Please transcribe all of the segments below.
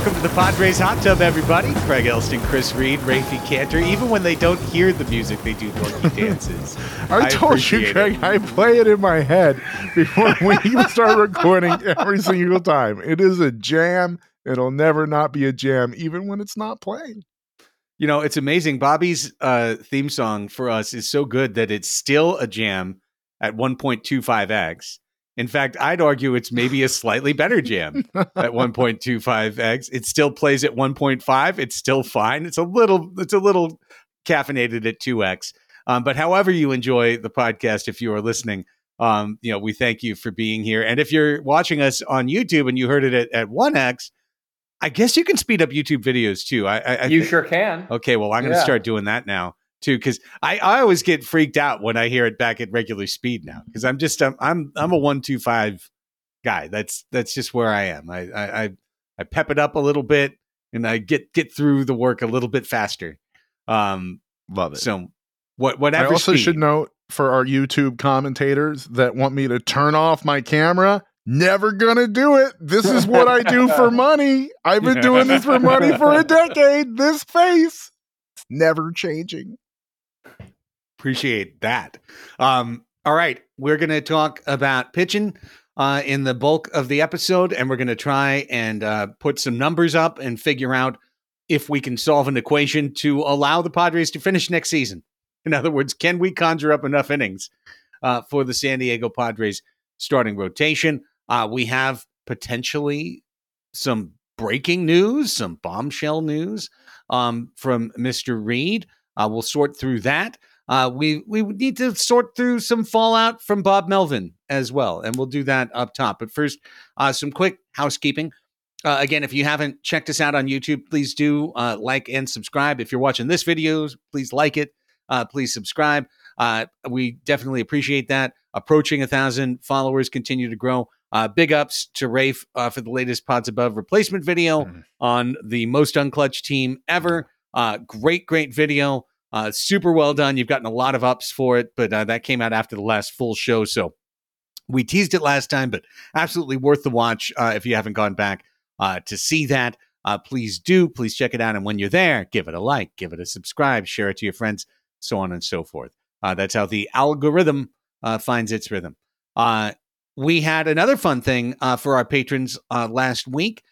Welcome to the Padres Hot Tub, everybody. Craig Elsten, Chris Reed, Raphie Cantor. Even when they don't hear the music, they do dorky dances. I, told you, Craig, it. I play it in my head before we even start recording every single time. It is a jam. It'll never not be a jam, even when it's not playing. You know, it's amazing. Bobby's uh, theme song for us is so good that it's still a jam at 1.25x. In fact, I'd argue it's maybe a slightly better jam at 1.25x. It still plays at 1.5. It's still fine. It's a little, it's a little caffeinated at 2x. Um, but however you enjoy the podcast, if you are listening, um, you know, we thank you for being here. And if you're watching us on YouTube and you heard it at, at 1x, I guess you can speed up YouTube videos too. I, I, I you thi- sure can. Okay, well, I'm going to Yeah. start doing that now too, because I, I always get freaked out when I hear it back at regular speed now, because I'm just um, I'm I'm a one two five guy. That's that's just where I am. I, I I I pep it up a little bit and I get get through the work a little bit faster. Um, Love it. so what whatever. I also speed- should note for our YouTube commentators that want me to turn off my camera. Never gonna do it. This is what I do for money. I've been doing this for money for a decade. This face, it's never changing. Appreciate that. Um, all right, we're going to talk about pitching uh, in the bulk of the episode, and we're going to try and uh, put some numbers up and figure out if we can solve an equation to allow the Padres to finish next season. In other words, can we conjure up enough innings uh, for the San Diego Padres starting rotation? Uh, we have potentially some breaking news, some bombshell news um, from Mr. Reed. Uh, we'll sort through that. Uh, we we need to sort through some fallout from Bob Melvin as well, and we'll do that up top. But first, uh, some quick housekeeping. Uh, again, if you haven't checked us out on YouTube, please do uh, like and subscribe. If you're watching this video, please like it. Uh, please subscribe. Uh, we definitely appreciate that. Approaching a thousand followers, continue to grow. Uh, big ups to Rafe uh, for the latest Pods Above replacement video Mhm. on the most unclutched team ever. Uh, great, great video. Uh, super well done. You've gotten a lot of ups for it, but uh, that came out after the last full show. So we teased it last time, but absolutely worth the watch uh, if you haven't gone back uh, to see that. Uh, please do. Please check it out. And when you're there, give it a like, give it a subscribe, share it to your friends, so on and so forth. Uh, that's how the algorithm finds its rhythm. We had another fun thing for our patrons last week,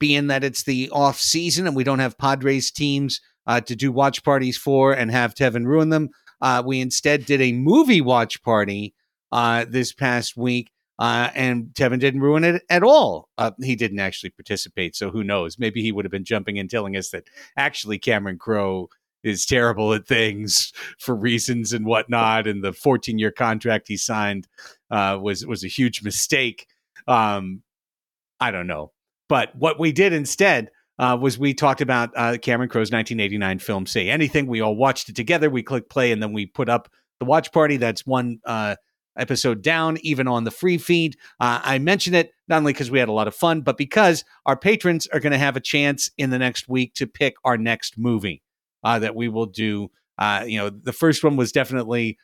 being that it's the off season and we don't have Padres teams uh, to do watch parties for and have Tevin ruin them. Uh, we instead did a movie watch party uh, this past week, uh, and Tevin didn't ruin it at all. Uh, he didn't actually participate, so who knows? Maybe he would have been jumping in telling us that actually Cameron Crowe is terrible at things for reasons and whatnot, and the 14 year contract he signed uh, was was a huge mistake. Um, I don't know, but what we did instead uh, was we talked about uh, Cameron Crowe's 1989 film "Say Anything." We all watched it together. We clicked play, and then we put up the watch party. That's one uh, episode down, even on the free feed. Uh, I mention it not only because we had a lot of fun, but because our patrons are going to have a chance in the next week to pick our next movie uh, that we will do. Uh, you know, the first one was definitely,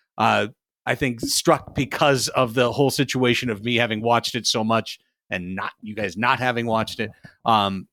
I think, struck because of the whole situation of me having watched it so much and not you guys not having watched it. Um,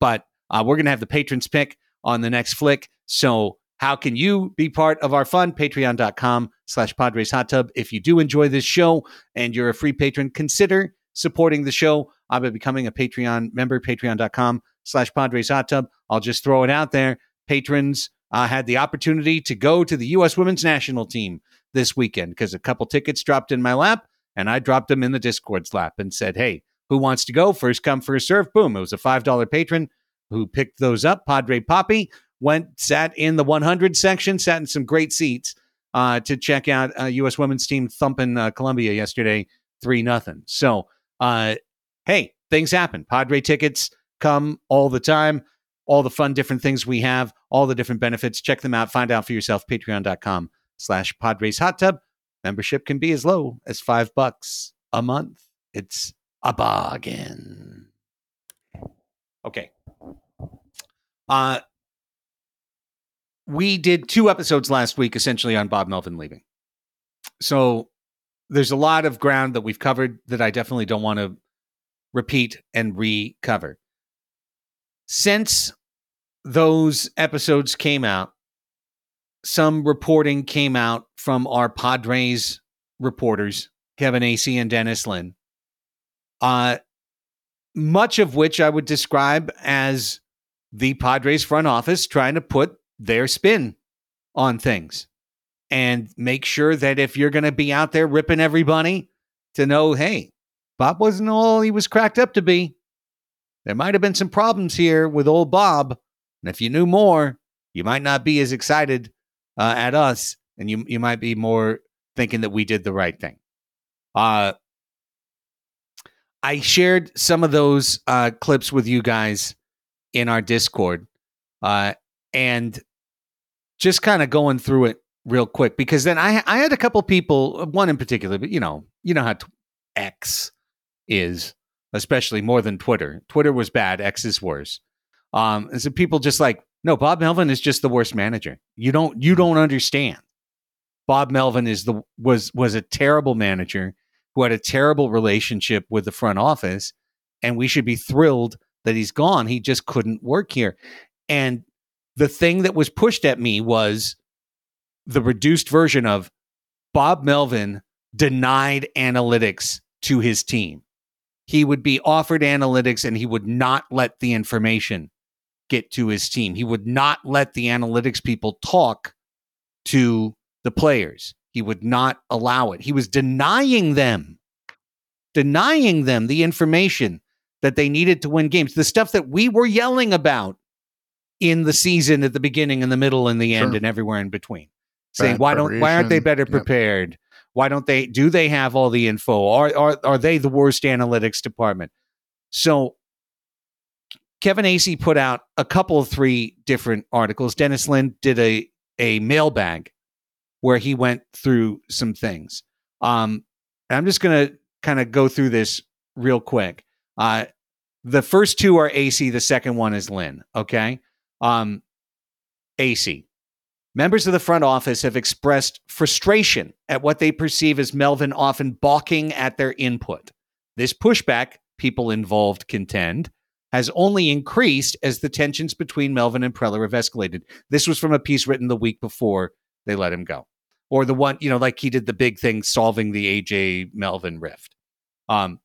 but uh, we're going to have the patrons pick on the next flick. So how can you be part of our fun? Patreon.com slash Padres Hot Tub. If you do enjoy this show and you're a free patron, consider supporting the show by becoming a Patreon member, patreon.com slash Padres Hot Tub. I'll just throw it out there. Patrons uh, had the opportunity to go to the U.S. women's national team this weekend because a couple tickets dropped in my lap and I dropped them in the Discord's lap and said, hey, who wants to go? First come, first serve. Boom. It was a $5 patron who picked those up. Padre Poppy went, sat in the 100 section, sat in some great seats uh, to check out uh, U.S. women's team thumping uh, Colombia yesterday, 3 nothing. So, uh, hey, things happen. Padre tickets come all the time. All the fun, different things we have, all the different benefits. Check them out. Find out for yourself. Patreon.com slash Padres Hot Tub. Membership can be as low as five bucks a month. It's a bargain. Okay. Uh, we did two episodes last week essentially on Bob Melvin leaving. So there's a lot of ground that we've covered that I definitely don't want to repeat and recover. Since those episodes came out, some reporting came out from our Padres reporters, Kevin Acee and Dennis Lin, uh, much of which I would describe as the Padres front office trying to put their spin on things and make sure that if you're going to be out there ripping everybody, to know, hey, Bob wasn't all he was cracked up to be. There might have been some problems here with old Bob. And if you knew more, you might not be as excited uh, at us, and you you might be more thinking that we did the right thing. Uh, I shared some of those uh, clips with you guys in our Discord, uh, and just kind of going through it real quick because then I I had a couple people, one in particular, but you know you know how t- X is, especially more than Twitter. Twitter was bad, X is worse. Um, and so people just like, no, Bob Melvin is just the worst manager. You don't you don't understand. Bob Melvin is the was was a terrible manager who had a terrible relationship with the front office, and we should be thrilled that he's gone. He just couldn't work here. And the thing that was pushed at me was the reduced version of Bob Melvin denied analytics to his team. He would be offered analytics and he would not let the information get to his team. He would not let the analytics people talk to the players. He would not allow it. He was denying them, denying them the information that they needed to win games, the stuff that we were yelling about in the season at the beginning, in the middle, and the end, sure. and everywhere in between. Saying why don't why aren't they better prepared? Yep. Why don't they do they have all the info? Are are are they the worst analytics department? So Kevin Acee put out a couple of three different articles. Dennis Lin did a a mailbag where he went through some things. Um, I'm just going to kind of go through this real quick. Uh, the first two are Acee, The second one is Lin. Okay. Um, Acee. Members of the front office have expressed frustration at what they perceive as Melvin often balking at their input. This pushback, people involved contend, has only increased as the tensions between Melvin and Preller have escalated. This was from a piece written the week before they let him go. Or the one, you know, like he did the big thing solving the AJ Melvin rift. Um,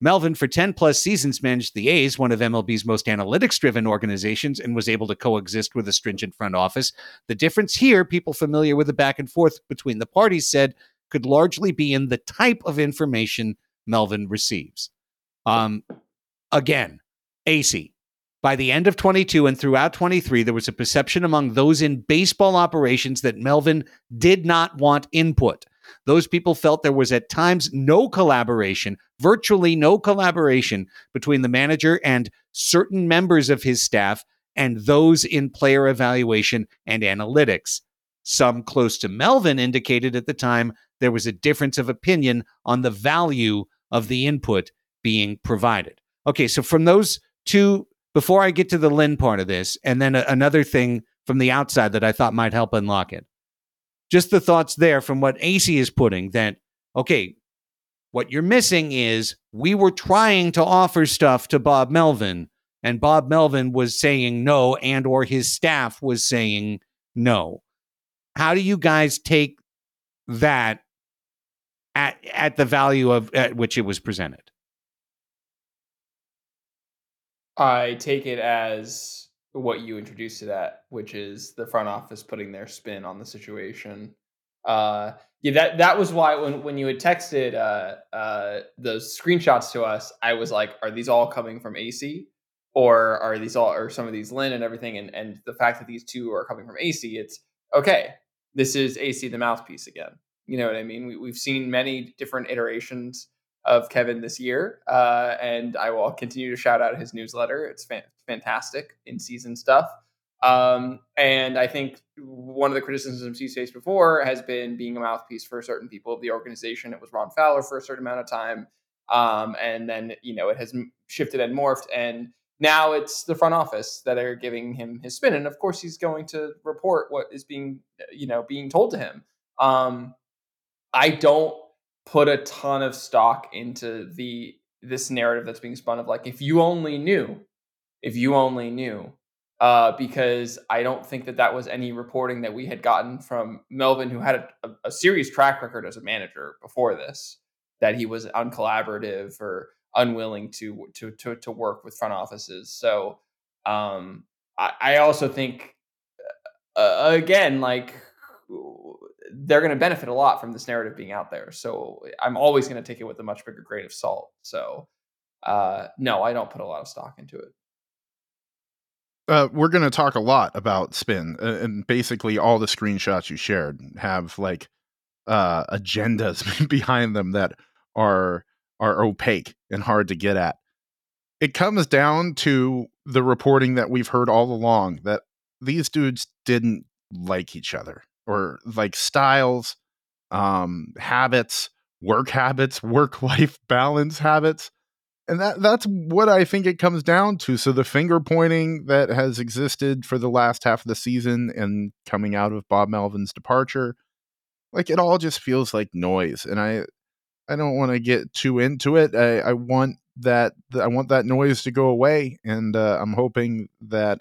Melvin, for 10 plus seasons, managed the A's, one of MLB's most analytics driven organizations, and was able to coexist with a stringent front office. The difference here, people familiar with the back and forth between the parties said, could largely be in the type of information Melvin receives. Um, again, Acee. By the end of 22 and throughout 23, there was a perception among those in baseball operations that Melvin did not want input. Those people felt there was at times no collaboration, virtually no collaboration between the manager and certain members of his staff and those in player evaluation and analytics. Some close to Melvin indicated at the time there was a difference of opinion on the value of the input being provided. Okay, so from those two before I get to the Lin part of this, and then a, another thing from the outside that I thought might help unlock it. Just the thoughts there from what Acee is putting that, okay, what you're missing is we were trying to offer stuff to Bob Melvin, and Bob Melvin was saying no, and or his staff was saying no. How do you guys take that at at the value of at which it was presented? I take it as what you introduced to that, which is the front office putting their spin on the situation. Uh, yeah, that that was why when when you had texted uh, uh, those screenshots to us, I was like, are these all coming from Acee? Or are these all or some of these Lin and everything? And and the fact that these two are coming from Acee, it's okay. This is Acee the mouthpiece again. You know what I mean? We, we've seen many different iterations of Kevin this year, uh, and I will continue to shout out his newsletter. It's fan- fantastic in season stuff. Um, and I think one of the criticisms he's faced before has been being a mouthpiece for certain people of the organization. It was Ron Fowler for a certain amount of time. Um, and then, you know, it has shifted and morphed. And now it's the front office that are giving him his spin. And of course, he's going to report what is being, you know, being told to him. Um, I don't put a ton of stock into the this narrative that's being spun of like if you only knew if you only knew uh, because I don't think that that was any reporting that we had gotten from Melvin, who had a, a, serious track record as a manager before this, that he was uncollaborative or unwilling to to to, to work with front offices. So um, I, I also think uh, uh again, like they're going to benefit a lot from this narrative being out there. So I'm always going to take it with a much bigger grain of salt. So uh, no, I don't put a lot of stock into it. Uh, we're going to talk a lot about spin and basically all the screenshots you shared have like uh, agendas behind them that are are opaque and hard to get at. It comes down to the reporting that we've heard all along that these dudes didn't like each other or like styles, um, habits, work habits, work life balance habits. And that that's what I think it comes down to. So the finger pointing that has existed for the last half of the season and coming out of Bob Melvin's departure, like it all just feels like noise. And I I don't want to get too into it. I, I want that I want that noise to go away, and uh, I'm hoping that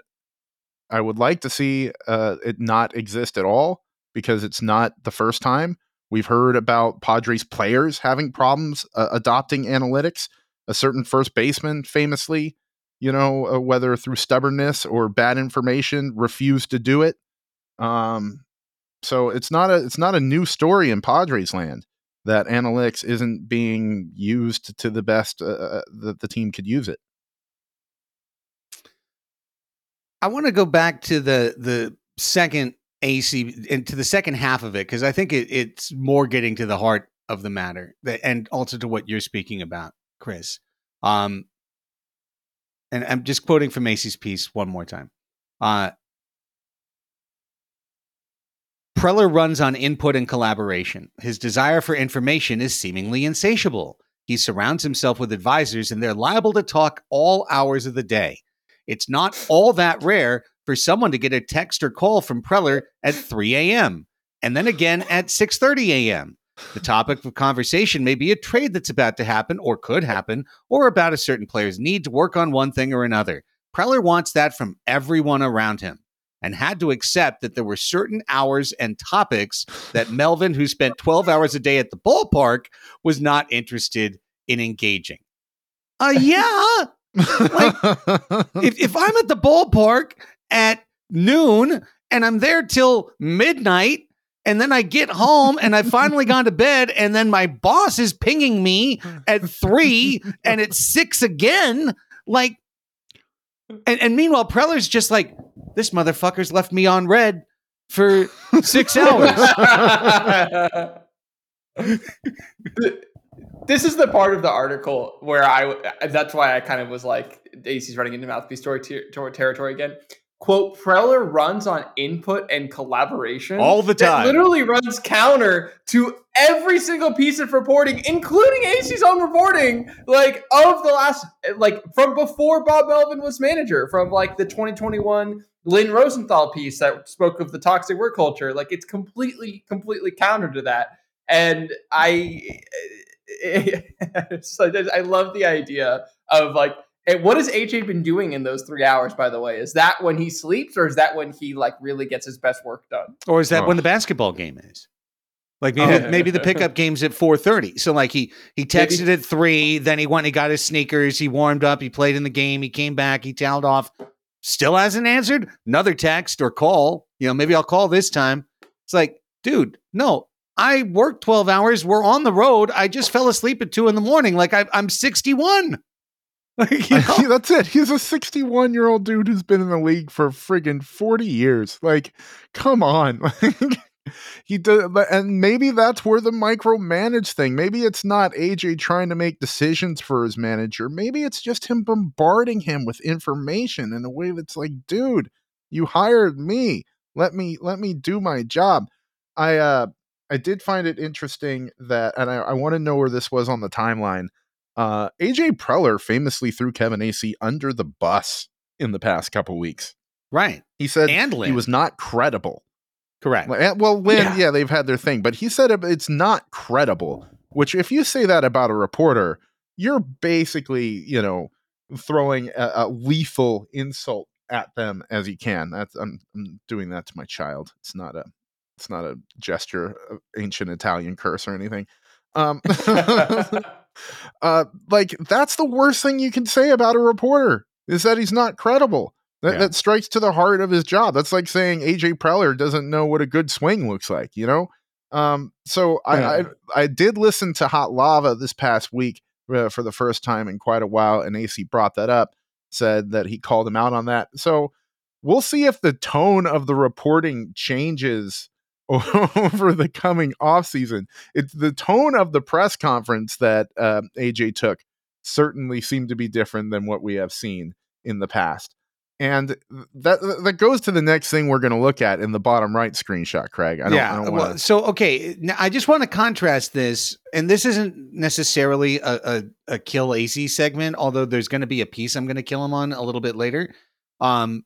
I would like to see uh, it not exist at all because it's not the first time. We've heard about Padres players having problems uh, adopting analytics. A certain first baseman, famously, you know, uh, whether through stubbornness or bad information, refused to do it. Um, so it's not a it's not a new story in Padres land that analytics isn't being used to the best uh, uh that the team could use it. I want to go back to the the second Acee into the second half of it because I think it, it's more getting to the heart of the matter and also to what you're speaking about, Chris. Um, and I'm just quoting from Acee's piece one more time. Uh, Preller runs on input and collaboration. His desire for information is seemingly insatiable. He surrounds himself with advisors, and they're liable to talk all hours of the day. It's not all that rare for someone to get a text or call from Preller at 3 a.m. and then again at 6:30 a.m. The topic of conversation may be a trade that's about to happen or could happen, or about a certain player's need to work on one thing or another. Preller wants that from everyone around him and had to accept that there were certain hours and topics that Melvin, who spent 12 hours a day at the ballpark, was not interested in engaging. Uh, yeah. like, if, if I'm at the ballpark at noon and I'm there till midnight. And then I get home and I've finally gone to bed. And then my boss is pinging me at three and it's six again. Like, and, and meanwhile, Preller's just like, this motherfucker's left me on red for six hours. this is the part of the article where I, that's why I kind of was like, Acee's running into mouthpiece territory again quote Preller runs on input and collaboration all the time. literally runs counter to every single piece of reporting, including Acee's own reporting, like of the last, like from before Bob Melvin was manager, from like the 2021 Lin Rosenthal piece that spoke of the toxic work culture. Like it's completely, completely counter to that. And I, I love the idea of like and what has AJ been doing in those three hours? By the way, is that when he sleeps, or is that when he like really gets his best work done? Or is that oh. when the basketball game is? Like maybe, oh. maybe the pickup game's at four thirty. So like he he texted maybe. at three, then he went, he got his sneakers, he warmed up, he played in the game, he came back, he toweled off, Still hasn't answered. Another text or call. You know, maybe I'll call this time. It's like, dude, no, I worked 12 hours. We're on the road. I just fell asleep at two in the morning. Like I, am 61. Like, you know? That's it. He's a 61 year old dude who's been in the league for friggin' 40 years. Like, come on. he does, and maybe that's where the micromanage thing. Maybe it's not AJ trying to make decisions for his manager. Maybe it's just him bombarding him with information in a way that's like, dude, you hired me. Let me let me do my job. I uh I did find it interesting that, and I, I want to know where this was on the timeline. Uh, AJ Preller famously threw Kevin Acee under the bus in the past couple weeks. Right. He said and he was not credible. Correct. Well, Lin, yeah. yeah, they've had their thing, but he said it's not credible. Which, if you say that about a reporter, you're basically, you know, throwing a, a lethal insult at them as you can. That's I'm, I'm doing that to my child. It's not a it's not a gesture of ancient Italian curse or anything. Um, uh, like that's the worst thing you can say about a reporter is that he's not credible. That, yeah. that strikes to the heart of his job. That's like saying AJ Preller doesn't know what a good swing looks like. You know. Um, so I, I, I did listen to Hot Lava this past week uh, for the first time in quite a while, and Acee brought that up, said that he called him out on that. So we'll see if the tone of the reporting changes over the coming off season. It's the tone of the press conference that uh, AJ took certainly seemed to be different than what we have seen in the past. And that that goes to the next thing we're going to look at in the bottom right screenshot, Craig. I don't, yeah. I don't wanna... well, so okay, now I just want to contrast this, and this isn't necessarily a, a, a kill Acee segment, although there's going to be a piece I'm going to kill him on a little bit later. Um,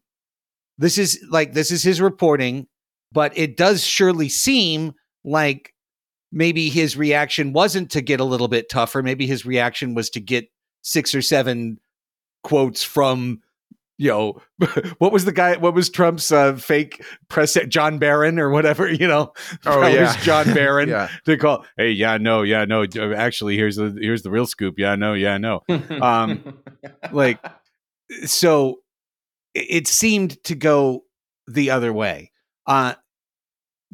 this is like this is his reporting but it does surely seem like maybe his reaction wasn't to get a little bit tougher. Maybe his reaction was to get six or seven quotes from you know what was the guy what was trump's uh, fake press john barron or whatever you know oh yeah was john barron yeah. to call hey yeah no yeah no actually here's the here's the real scoop yeah no yeah no um like so it seemed to go the other way uh,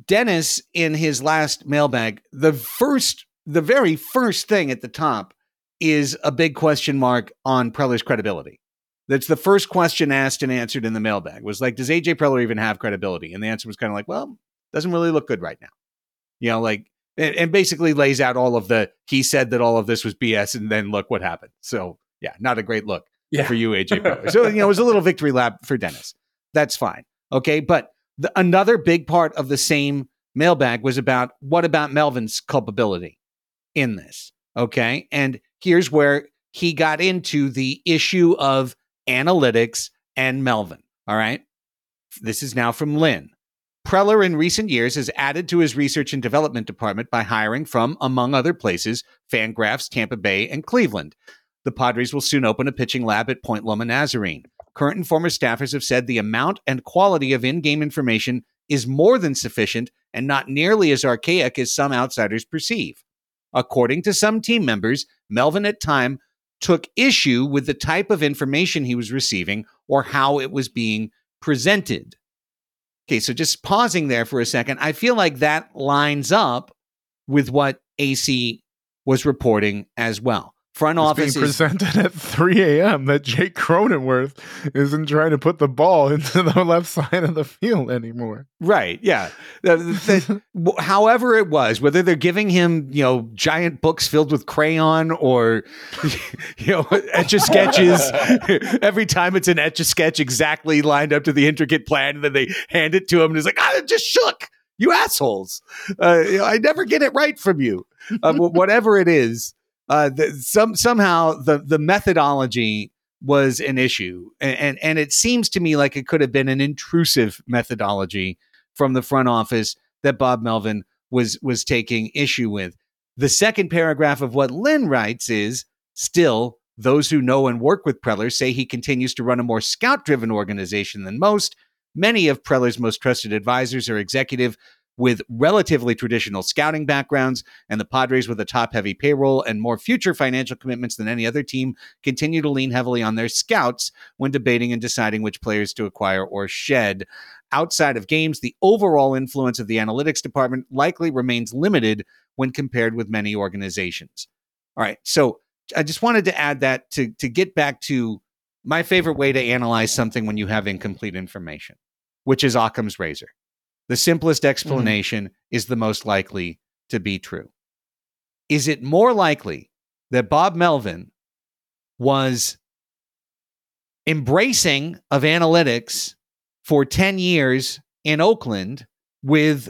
Dennis, in his last mailbag, the first, the very first thing at the top is a big question mark on Preller's credibility. That's the first question asked and answered in the mailbag was like, does AJ Preller even have credibility? And the answer was kind of like, well, doesn't really look good right now. You know, like, and, and basically lays out all of the, he said that all of this was BS and then look what happened. So, yeah, not a great look yeah. for you, AJ Preller. so, you know, it was a little victory lap for Dennis. That's fine. Okay. But the, another big part of the same mailbag was about what about Melvin's culpability in this? Okay. And here's where he got into the issue of analytics and Melvin. All right. This is now from Lin. Preller in recent years has added to his research and development department by hiring from, among other places, Fangraphs, Tampa Bay, and Cleveland. The Padres will soon open a pitching lab at Point Loma Nazarene. Current and former staffers have said the amount and quality of in game information is more than sufficient and not nearly as archaic as some outsiders perceive. According to some team members, Melvin at time took issue with the type of information he was receiving or how it was being presented. Okay, so just pausing there for a second, I feel like that lines up with what Acee was reporting as well front it's office being presented at 3 a.m. that Jake Cronenworth isn't trying to put the ball into the left side of the field anymore. Right. Yeah. The, the, however it was, whether they're giving him, you know, giant books filled with crayon or, you know, etch a sketches. Every time it's an etch a sketch exactly lined up to the intricate plan, and then they hand it to him and he's like, I just shook. You assholes. Uh, you know, I never get it right from you. Uh, whatever it is uh, the, some somehow the the methodology was an issue, and, and and it seems to me like it could have been an intrusive methodology from the front office that Bob Melvin was was taking issue with. The second paragraph of what Lin writes is still those who know and work with Preller say he continues to run a more scout driven organization than most. Many of Preller's most trusted advisors are executive with relatively traditional scouting backgrounds, and the Padres with a top heavy payroll and more future financial commitments than any other team continue to lean heavily on their scouts when debating and deciding which players to acquire or shed. Outside of games, the overall influence of the analytics department likely remains limited when compared with many organizations. All right, so I just wanted to add that to to get back to my favorite way to analyze something when you have incomplete information, which is Occam's razor. The simplest explanation mm-hmm. is the most likely to be true. Is it more likely that Bob Melvin was embracing of analytics for 10 years in Oakland with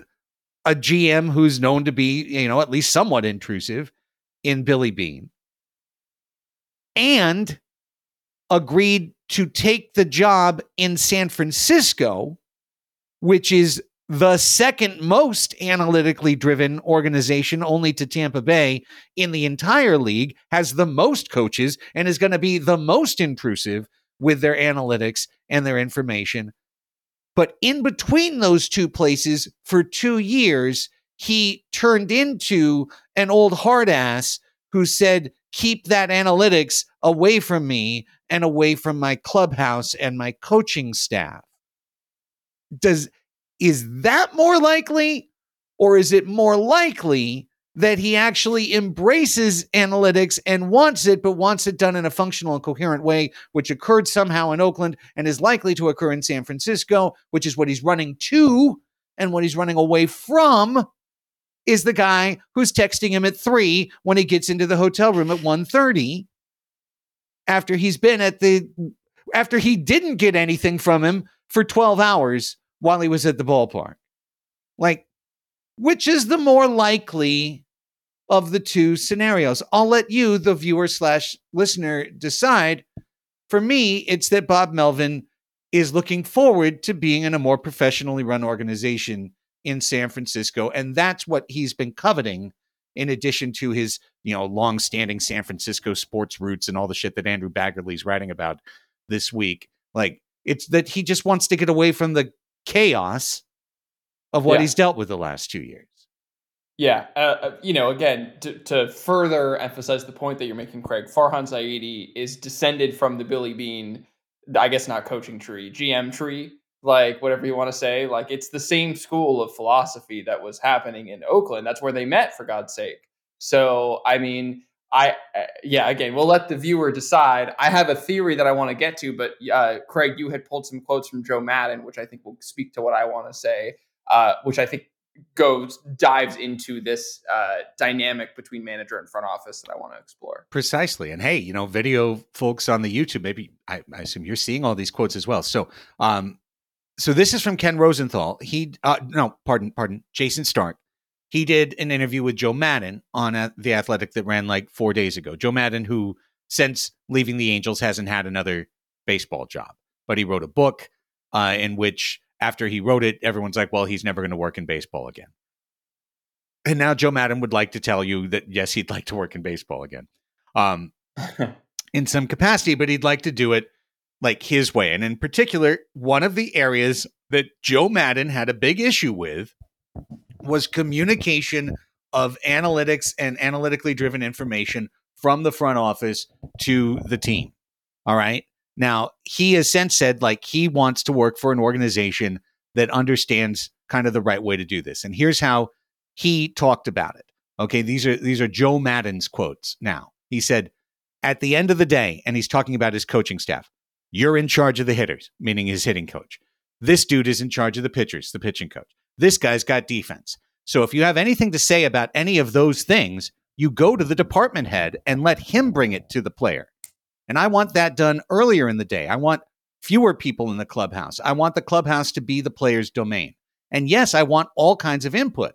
a GM who's known to be, you know, at least somewhat intrusive in Billy Beane and agreed to take the job in San Francisco, which is the second most analytically driven organization, only to Tampa Bay in the entire league, has the most coaches and is going to be the most intrusive with their analytics and their information. But in between those two places, for two years, he turned into an old hard ass who said, Keep that analytics away from me and away from my clubhouse and my coaching staff. Does is that more likely or is it more likely that he actually embraces analytics and wants it, but wants it done in a functional and coherent way, which occurred somehow in Oakland and is likely to occur in San Francisco, which is what he's running to and what he's running away from is the guy who's texting him at 3 when he gets into the hotel room at 1:30 after he's been at the after he didn't get anything from him for 12 hours while he was at the ballpark. Like which is the more likely of the two scenarios? I'll let you, the viewer slash listener, decide. For me, it's that Bob Melvin is looking forward to being in a more professionally run organization in San Francisco. And that's what he's been coveting in addition to his, you know, long-standing San Francisco sports roots and all the shit that Andrew Baggarly's writing about this week. Like it's that he just wants to get away from the chaos of what yeah. he's dealt with the last two years. Yeah, uh, uh, you know, again, to, to, further emphasize the point that you're making, Craig, Farhan Zaidi is descended from the Billy Beane, I guess not coaching tree, GM tree, like whatever you want to say. Like it's the same school of philosophy that was happening in Oakland. That's where they met, for God's sake. So, I mean, I uh, yeah, again, we'll let the viewer decide. I have a theory that I want to get to, but uh, Craig, you had pulled some quotes from Joe Maddon, which I think will speak to what I want to say, uh, which I think goes dives into this uh, dynamic between manager and front office that I want to explore. Precisely, and hey, you know, video folks on the YouTube, maybe I, I assume you're seeing all these quotes as well. So, um, so this is from Ken Rosenthal. He, uh, no, pardon, pardon, Jason Stark he did an interview with Joe Maddon on a, the Athletic that ran like four days ago. Joe Maddon, who since leaving the Angels hasn't had another baseball job, but he wrote a book uh, in which, after he wrote it, everyone's like, "Well, he's never going to work in baseball again." And now Joe Maddon would like to tell you that yes, he'd like to work in baseball again, um, in some capacity, but he'd like to do it like his way. And in particular, one of the areas that Joe Maddon had a big issue with was communication of analytics and analytically driven information from the front office to the team. All right. Now, he has since said like he wants to work for an organization that understands kind of the right way to do this. And here's how he talked about it. Okay, these are these are Joe Maddon's quotes now. He said, "At the end of the day, and he's talking about his coaching staff. You're in charge of the hitters, meaning his hitting coach. This dude is in charge of the pitchers, the pitching coach. This guy's got defense. So if you have anything to say about any of those things, you go to the department head and let him bring it to the player. And I want that done earlier in the day. I want fewer people in the clubhouse. I want the clubhouse to be the player's domain. And yes, I want all kinds of input,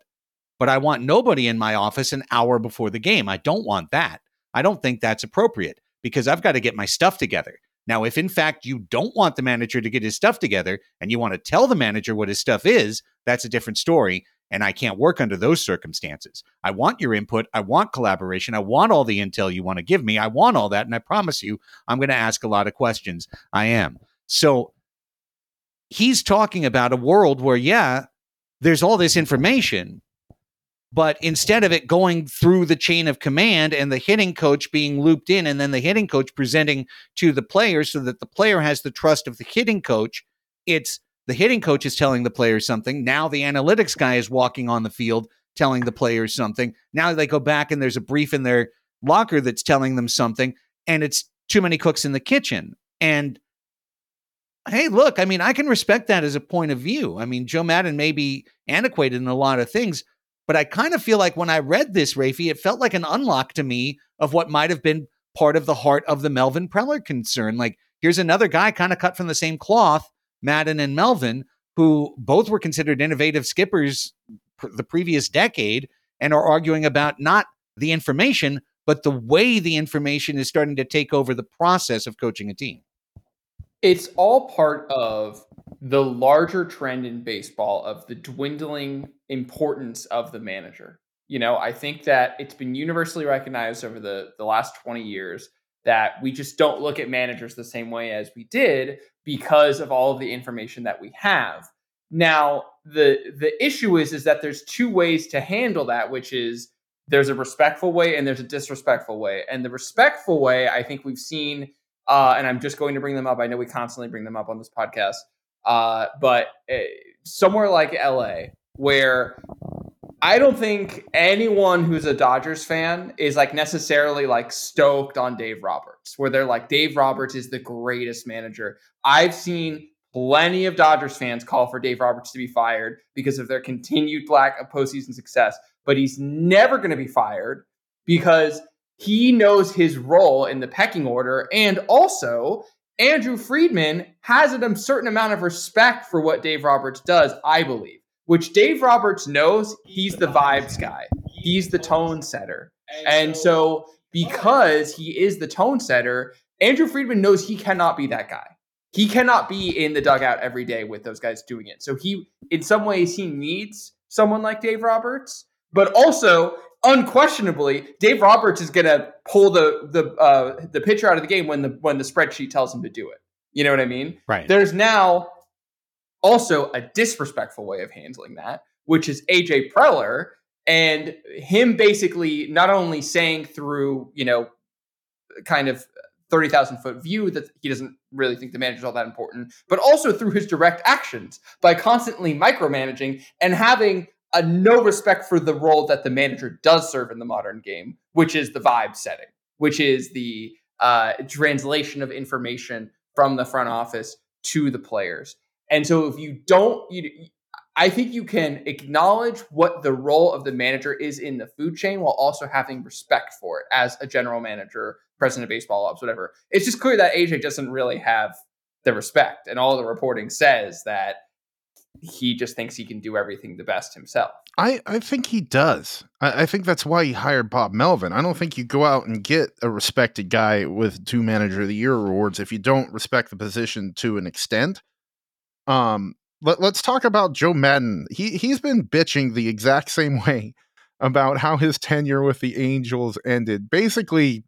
but I want nobody in my office an hour before the game. I don't want that. I don't think that's appropriate because I've got to get my stuff together. Now, if in fact you don't want the manager to get his stuff together and you want to tell the manager what his stuff is, that's a different story. And I can't work under those circumstances. I want your input. I want collaboration. I want all the intel you want to give me. I want all that. And I promise you, I'm going to ask a lot of questions. I am. So he's talking about a world where, yeah, there's all this information, but instead of it going through the chain of command and the hitting coach being looped in and then the hitting coach presenting to the player so that the player has the trust of the hitting coach, it's the hitting coach is telling the player something. Now the analytics guy is walking on the field telling the players something. Now they go back and there's a brief in their locker that's telling them something, and it's too many cooks in the kitchen. And hey, look, I mean, I can respect that as a point of view. I mean, Joe Maddon may be antiquated in a lot of things, but I kind of feel like when I read this, Raphie, it felt like an unlock to me of what might have been part of the heart of the Melvin Preller concern. Like, here's another guy kind of cut from the same cloth, Maddon and Melvin, who both were considered innovative skippers pr- the previous decade and are arguing about not the information, but the way the information is starting to take over the process of coaching a team. It's all part of the larger trend in baseball of the dwindling importance of the manager. You know, I think that it's been universally recognized over the, the last 20 years that we just don't look at managers the same way as we did because of all of the information that we have. Now, the the issue is is that there's two ways to handle that, which is there's a respectful way and there's a disrespectful way. And the respectful way, I think we've seen, uh, and I'm just going to bring them up. I know we constantly bring them up on this podcast, uh, but uh, somewhere like LA, where I don't think anyone who's a Dodgers fan is like necessarily like stoked on Dave Roberts, where they're like, Dave Roberts is the greatest manager. I've seen plenty of Dodgers fans call for Dave Roberts to be fired because of their continued lack of postseason success but he's never going to be fired because he knows his role in the pecking order. And also, Andrew Friedman has a certain amount of respect for what Dave Roberts does, I believe, which Dave Roberts knows he's the vibes guy, he's the tone setter. And so, because he is the tone setter, Andrew Friedman knows he cannot be that guy. He cannot be in the dugout every day with those guys doing it. So he, in some ways, he needs someone like Dave Roberts. But also, unquestionably, Dave Roberts is going to pull the the uh, the pitcher out of the game when the when the spreadsheet tells him to do it. You know what I mean? Right. There's now also a disrespectful way of handling that, which is AJ Preller and him basically not only saying through you know kind of 30,000 foot view that he doesn't really think the manager's all that important, but also through his direct actions by constantly micromanaging and having a no respect for the role that the manager does serve in the modern game, which is the vibe setting, which is the uh, translation of information from the front office to the players. And so if you don't, you, I think you can acknowledge what the role of the manager is in the food chain while also having respect for it as a general manager, president of baseball ops, whatever. It's just clear that AJ doesn't really have the respect. And all the reporting says that he just thinks he can do everything the best himself. I, I think he does. I, I, think that's why he hired Bob Melvin. I don't think you go out and get a respected guy with two manager of the year awards if you don't respect the position to an extent. Um, let, let's talk about Joe Maddon. He he's been bitching the exact same way about how his tenure with the Angels ended. Basically,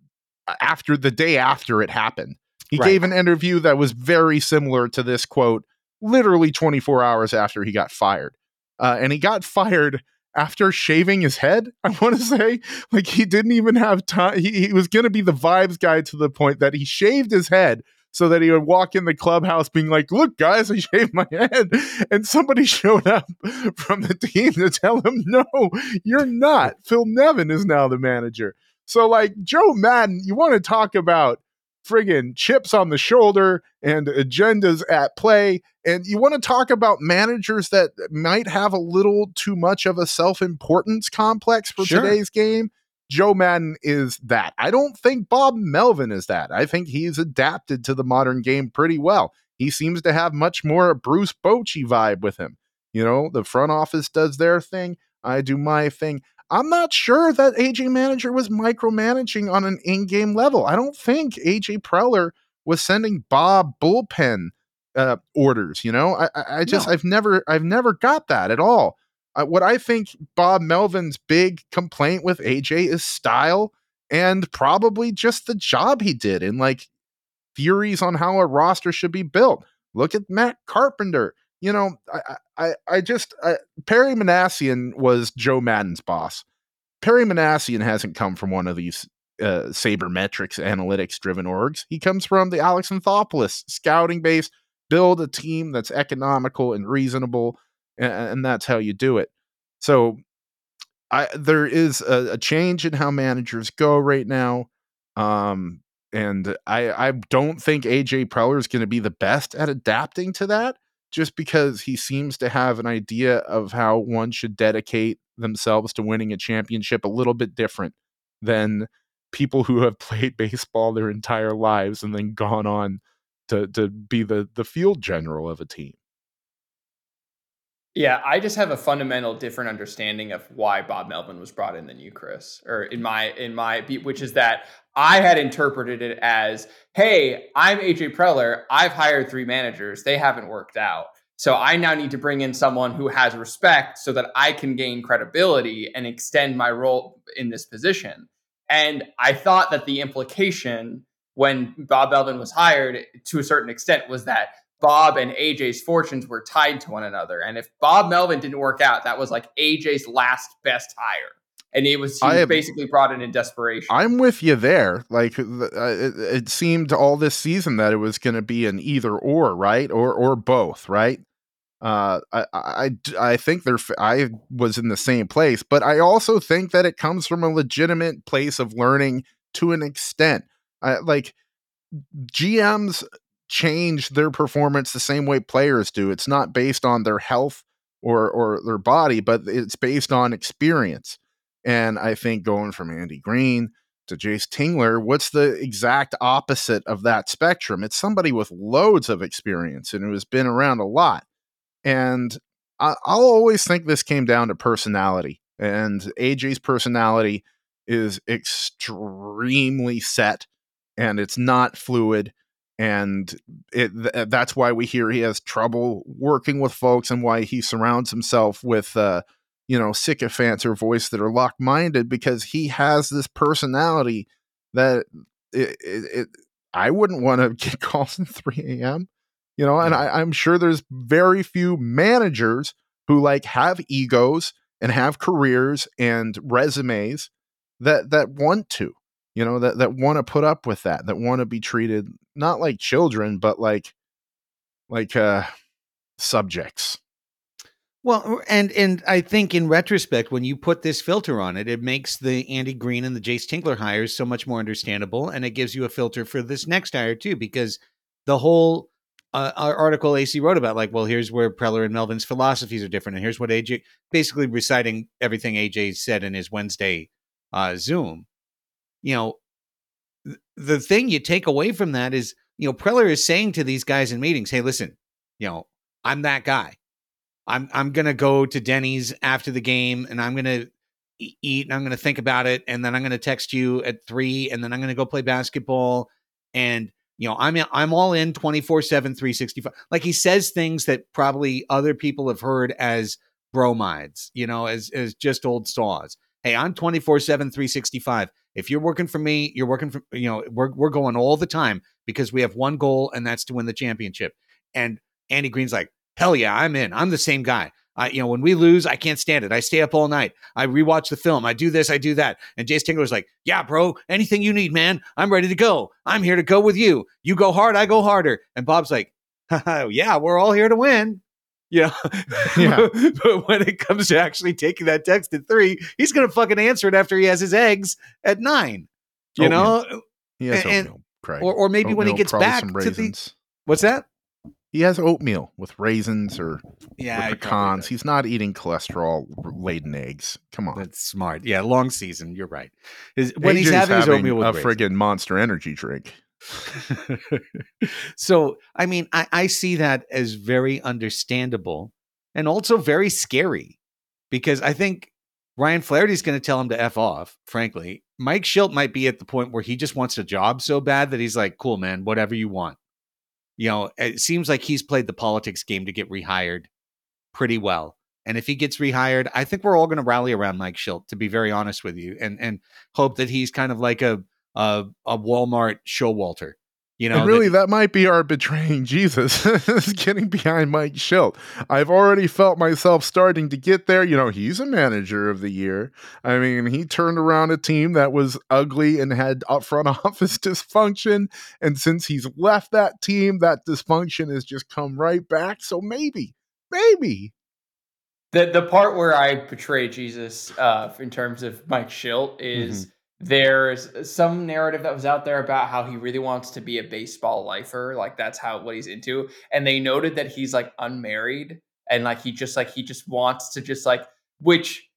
after the day after it happened, he right. gave an interview that was very similar to this quote literally 24 hours after he got fired. Uh, and he got fired after shaving his head. I want to say, like, he didn't even have time. He, he was going to be the vibes guy to the point that he shaved his head so that he would walk in the clubhouse being like, Look, guys, I shaved my head. And somebody showed up from the team to tell him, No, you're not. Phil Nevin is now the manager. So, like, Joe Maddon, you want to talk about friggin' chips on the shoulder and agendas at play. And you want to talk about managers that might have a little too much of a self importance complex for sure. today's game. Joe Maddon is that. I don't think Bob Melvin is that. I think he's adapted to the modern game pretty well. He seems to have much more a Bruce Bochy vibe with him. You know, the front office does their thing. I do my thing. I'm not sure that AJ Manager was micromanaging on an in-game level. I don't think AJ Preller was sending Bob bullpen uh, orders. You know, I, I just no. I've never I've never got that at all. Uh, what I think Bob Melvin's big complaint with AJ is style and probably just the job he did and like theories on how a roster should be built. Look at Matt Carpenter. you know, I I, I just I, Perry Minasian was Joe Maddon's boss. Perry Minasian hasn't come from one of these uh, sabermetrics analytics driven orgs. He comes from the Alex Anthopoulos scouting base. Build a team that's economical and reasonable, and, and that's how you do it. So, I there is a, a change in how managers go right now. Um, and I I don't think AJ Preller is going to be the best at adapting to that just because he seems to have an idea of how one should dedicate themselves to winning a championship a little bit different than people who have played baseball their entire lives and then gone on to to be the the field general of a team. Yeah, I just have a fundamental different understanding of why Bob Melvin was brought in than you, Chris, or in my in my which is that I had interpreted it as, "Hey, I'm AJ Preller. I've hired three managers. They haven't worked out. So I now need to bring in someone who has respect so that I can gain credibility and extend my role in this position." And I thought that the implication when Bob Melvin was hired to a certain extent was that Bob and AJ's fortunes were tied to one another. And if Bob Melvin didn't work out, that was like AJ's last best hire. And he was, he was basically brought in in desperation. I'm with you there. Like uh, it, it, seemed all this season that it was going to be an either or, right, or or both, right. Uh, I, I I think they're. I was in the same place, but I also think that it comes from a legitimate place of learning to an extent. I, like GMs change their performance the same way players do. It's not based on their health or or their body, but it's based on experience. And I think going from Andy Green to Jayce Tingler, what's the exact opposite of that spectrum? It's somebody with loads of experience and who has been around a lot. And I, I'll always think this came down to personality. And AJ's personality is extremely set and it's not fluid and it, th- that's why we hear he has trouble working with folks and why he surrounds himself with uh, you know sycophants or voice that are lock-minded because he has this personality that it, it, it I wouldn't want to get calls at 3 a.m. You know, and I, I'm sure there's very few managers who like have egos and have careers and resumes that that want to you know that that want to put up with that that want to be treated not like children but like like uh subjects. Well and and i think in retrospect when you put this filter on it it makes the andy green and the jayce tingler hires so much more understandable and it gives you a filter for this next hire too because the whole uh, article Acee wrote about, like, well, here's where Preller and Melvin's philosophies are different, and here's what AJ basically reciting everything AJ said in his Wednesday uh, Zoom you know, the thing you take away from that is, you know, Preller is saying to these guys in meetings, "Hey, listen, you know, I'm that guy. I'm I'm gonna go to Denny's after the game, and I'm gonna eat, and I'm gonna think about it, and then I'm gonna text you at three, and then I'm gonna go play basketball, and you know, I'm I'm all in 24 7 365. Like he says things that probably other people have heard as bromides, you know, as as just old saws. Hey, I'm 24 7 365. If you're working for me, you're working for you know we're we're going all the time because we have one goal and that's to win the championship. And Andy Green's like, hell yeah, I'm in. I'm the same guy. I, you know, when we lose, I can't stand it. I stay up all night. I rewatch the film. I do this. I do that. And Jayce Tingler's like, "Yeah, bro, anything you need, man. I'm ready to go. I'm here to go with you. You go hard, I go harder." And Bob's like, "Yeah, we're all here to win." You know, yeah. but when it comes to actually taking that text at three, he's going to fucking answer it after he has his eggs at nine. You oatmeal. know, he has and, oatmeal, Craig. Or, or maybe oatmeal, when he gets back to the what's that? He has oatmeal with raisins or yeah, pecans. He's not eating cholesterol laden eggs. Come on, that's smart. Yeah, long season. You're right. His, when AJ's he's having, having his oatmeal with a friggin' Monster Energy drink. so, I mean, I, I see that as very understandable and also very scary because I think Ryan Flaherty's going to tell him to F off, frankly. Mike Shildt might be at the point where he just wants a job so bad that he's like, cool, man, whatever you want. You know, it seems like he's played the politics game to get rehired pretty well. And if he gets rehired, I think we're all going to rally around Mike Shildt, to be very honest with you, and and hope that he's kind of like a a, a Walmart Showalter. You know, and really, that- that might be our betraying Jesus, is getting behind Mike Shildt. I've already felt myself starting to get there. You know, he's a manager of the year. I mean, he turned around a team that was ugly and had up front office dysfunction. And since he's left that team, that dysfunction has just come right back. So maybe, maybe. The the part where I betray Jesus uh, in terms of Mike Shildt is there's some narrative that was out there about how he really wants to be a baseball lifer, like that's how what he's into, and they noted that he's like unmarried and like he just like he just wants to just like which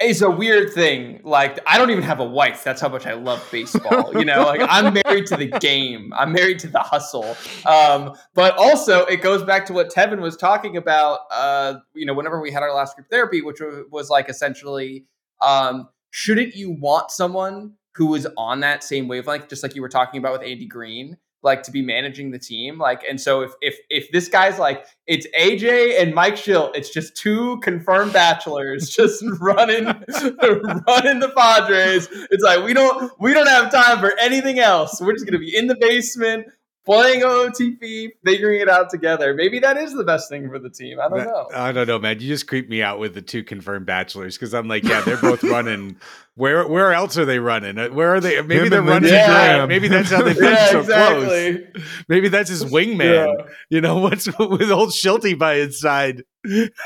is a weird thing. Like I don't even have a wife. That's how much I love baseball. You know, like I'm married to the game. I'm married to the hustle. Um, but also it goes back to what Tevin was talking about. Uh, you know, whenever we had our last group therapy, which wa- was like essentially, um, shouldn't you want someone who is on that same wavelength, just like you were talking about with Andy Green, like to be managing the team? Like, and so if if if this guy's like it's AJ and Mike Shildt, it's just two confirmed bachelors just running running the Padres. It's like we don't we don't have time for anything else. We're just gonna be in the basement playing OOTP, figuring it out together. Maybe that is the best thing for the team. I don't know. I don't know, man. You just creep me out with the two confirmed bachelors because I'm like, yeah, they're both running. Where where else are they running? Uh, Where are they? Maybe Him they're running. Yeah, maybe that's how they've been yeah, so exactly. close. Maybe that's his wingman. Yeah. You know what's with old Shilty by his side?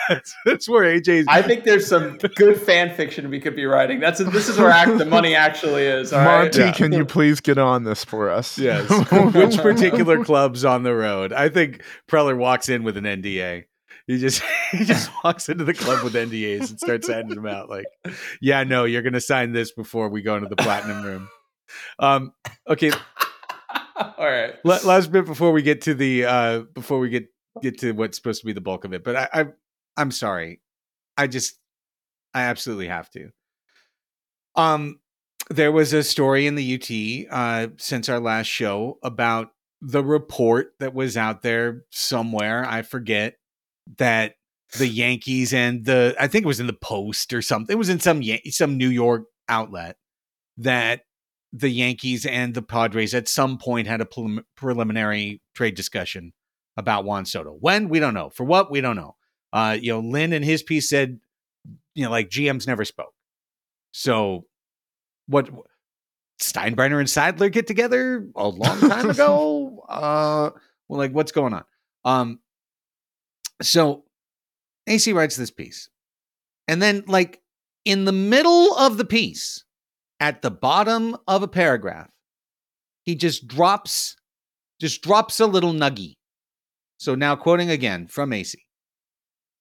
That's, that's where AJ's. I think there's some good fan fiction we could be writing. That's this is where act, the money actually is. All right. Monty, Yeah. can you please get on this for us? Yes. Which particular clubs on the road? I think Preller walks in with an NDA. He just he just walks into the club with NDAs and starts handing them out. Like, yeah, no, you're gonna sign this before we go into the platinum room. Um, okay, All right. last bit before we get to the uh before we get get to what's supposed to be the bulk of it. But I, I I'm sorry. I just I absolutely have to. Um there was a story in the UT uh since our last show about the report that was out there somewhere, I forget, that the Yankees and the I think it was in the Post or something. It was in some some New York outlet that the Yankees and the Padres at some point had a prelim- preliminary trade discussion about Juan Soto. When we don't know. For what we don't know. Uh, you know, Lin in his piece said, you know, like GMs never spoke. So, what Steinbrenner and Seidler get together a long time ago? uh, well, like what's going on? Um, so Acee writes this piece, and then like in the middle of the piece, at the bottom of a paragraph, he just drops, just drops a little nuggy. So now quoting again from Acee.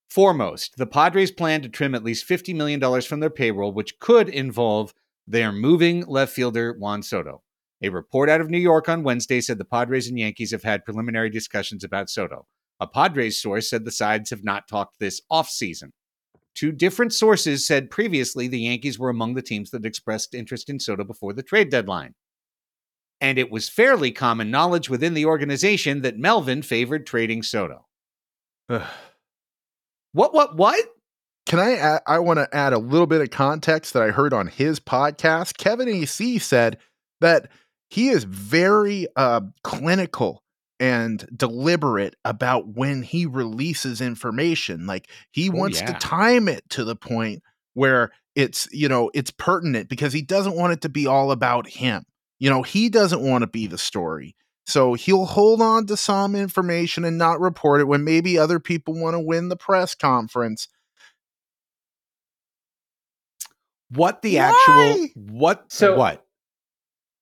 Foremost, the Padres plan to trim at least $50 million from their payroll, which could involve their moving left fielder Juan Soto. A report out of New York on Wednesday said the Padres and Yankees have had preliminary discussions about Soto. A Padres source said the sides have not talked this offseason. Two different sources said previously the Yankees were among the teams that expressed interest in Soto before the trade deadline. And it was fairly common knowledge within the organization that Melvin favored trading Soto. Ugh. What, what, what? Can I? Add, I want to add a little bit of context that I heard on his podcast. Kevin Acee said that he is very uh, clinical and deliberate about when he releases information. Like he Oh, wants yeah. to time it to the point where it's you know it's pertinent because he doesn't want it to be all about him. You know he doesn't want to be the story. So he'll hold on to some information and not report it when maybe other people want to win the press conference. What the Why? actual what So- what?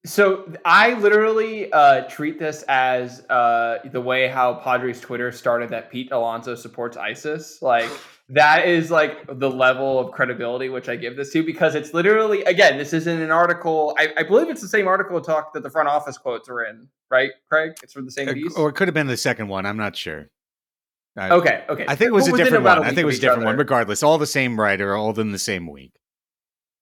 So I literally uh, treat this as uh, the way how Padres Twitter started that Pete Alonso supports ISIS. Like that is like the level of credibility which I give this to because it's literally again this isn't an article. I, I believe it's the same article talk that the front office quotes are in, right, Craig? It's from the same piece. Or it could have been the second one. I'm not sure. I, okay, okay. I think it was a different one. I think it was a different one. Regardless, all the same writer, all in the same week.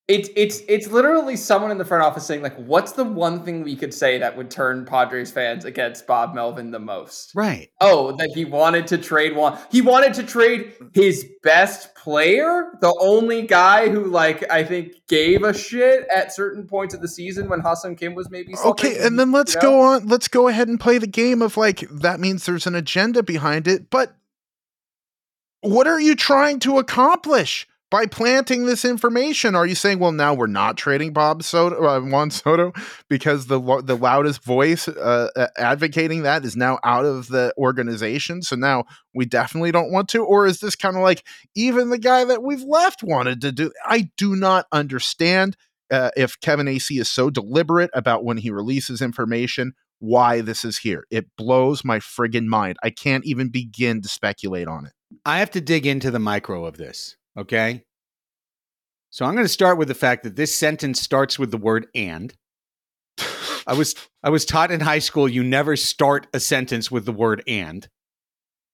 It's it's it's literally someone in the front office saying like, "What's the Juan thing we could say that would turn Padres fans against Bob Melvin the most?" Right. Oh, that he wanted to trade one. He wanted to trade his best player, the only guy who like I think gave a shit at certain points of the season when Ha-Seong Kim was maybe okay. And then let's you know? go on. Let's go ahead and play the game of like that means there's an agenda behind it, but what are you trying to accomplish? By planting this information? Are you saying, well, now we're not trading Bob Soto, uh, Juan Soto because the the loudest voice uh, advocating that is now out of the organization? So now we definitely don't want to, or is this kind of like even the guy that we've left wanted to do? I do not understand uh, if Kevin Acee is so deliberate about when he releases information. Why this is here. It blows my friggin' mind. I can't even begin to speculate on it. I have to dig into the micro of this. Okay. So I'm going to start with the fact that this sentence starts with the word and. I was I was taught in high school you never start a sentence with the word and.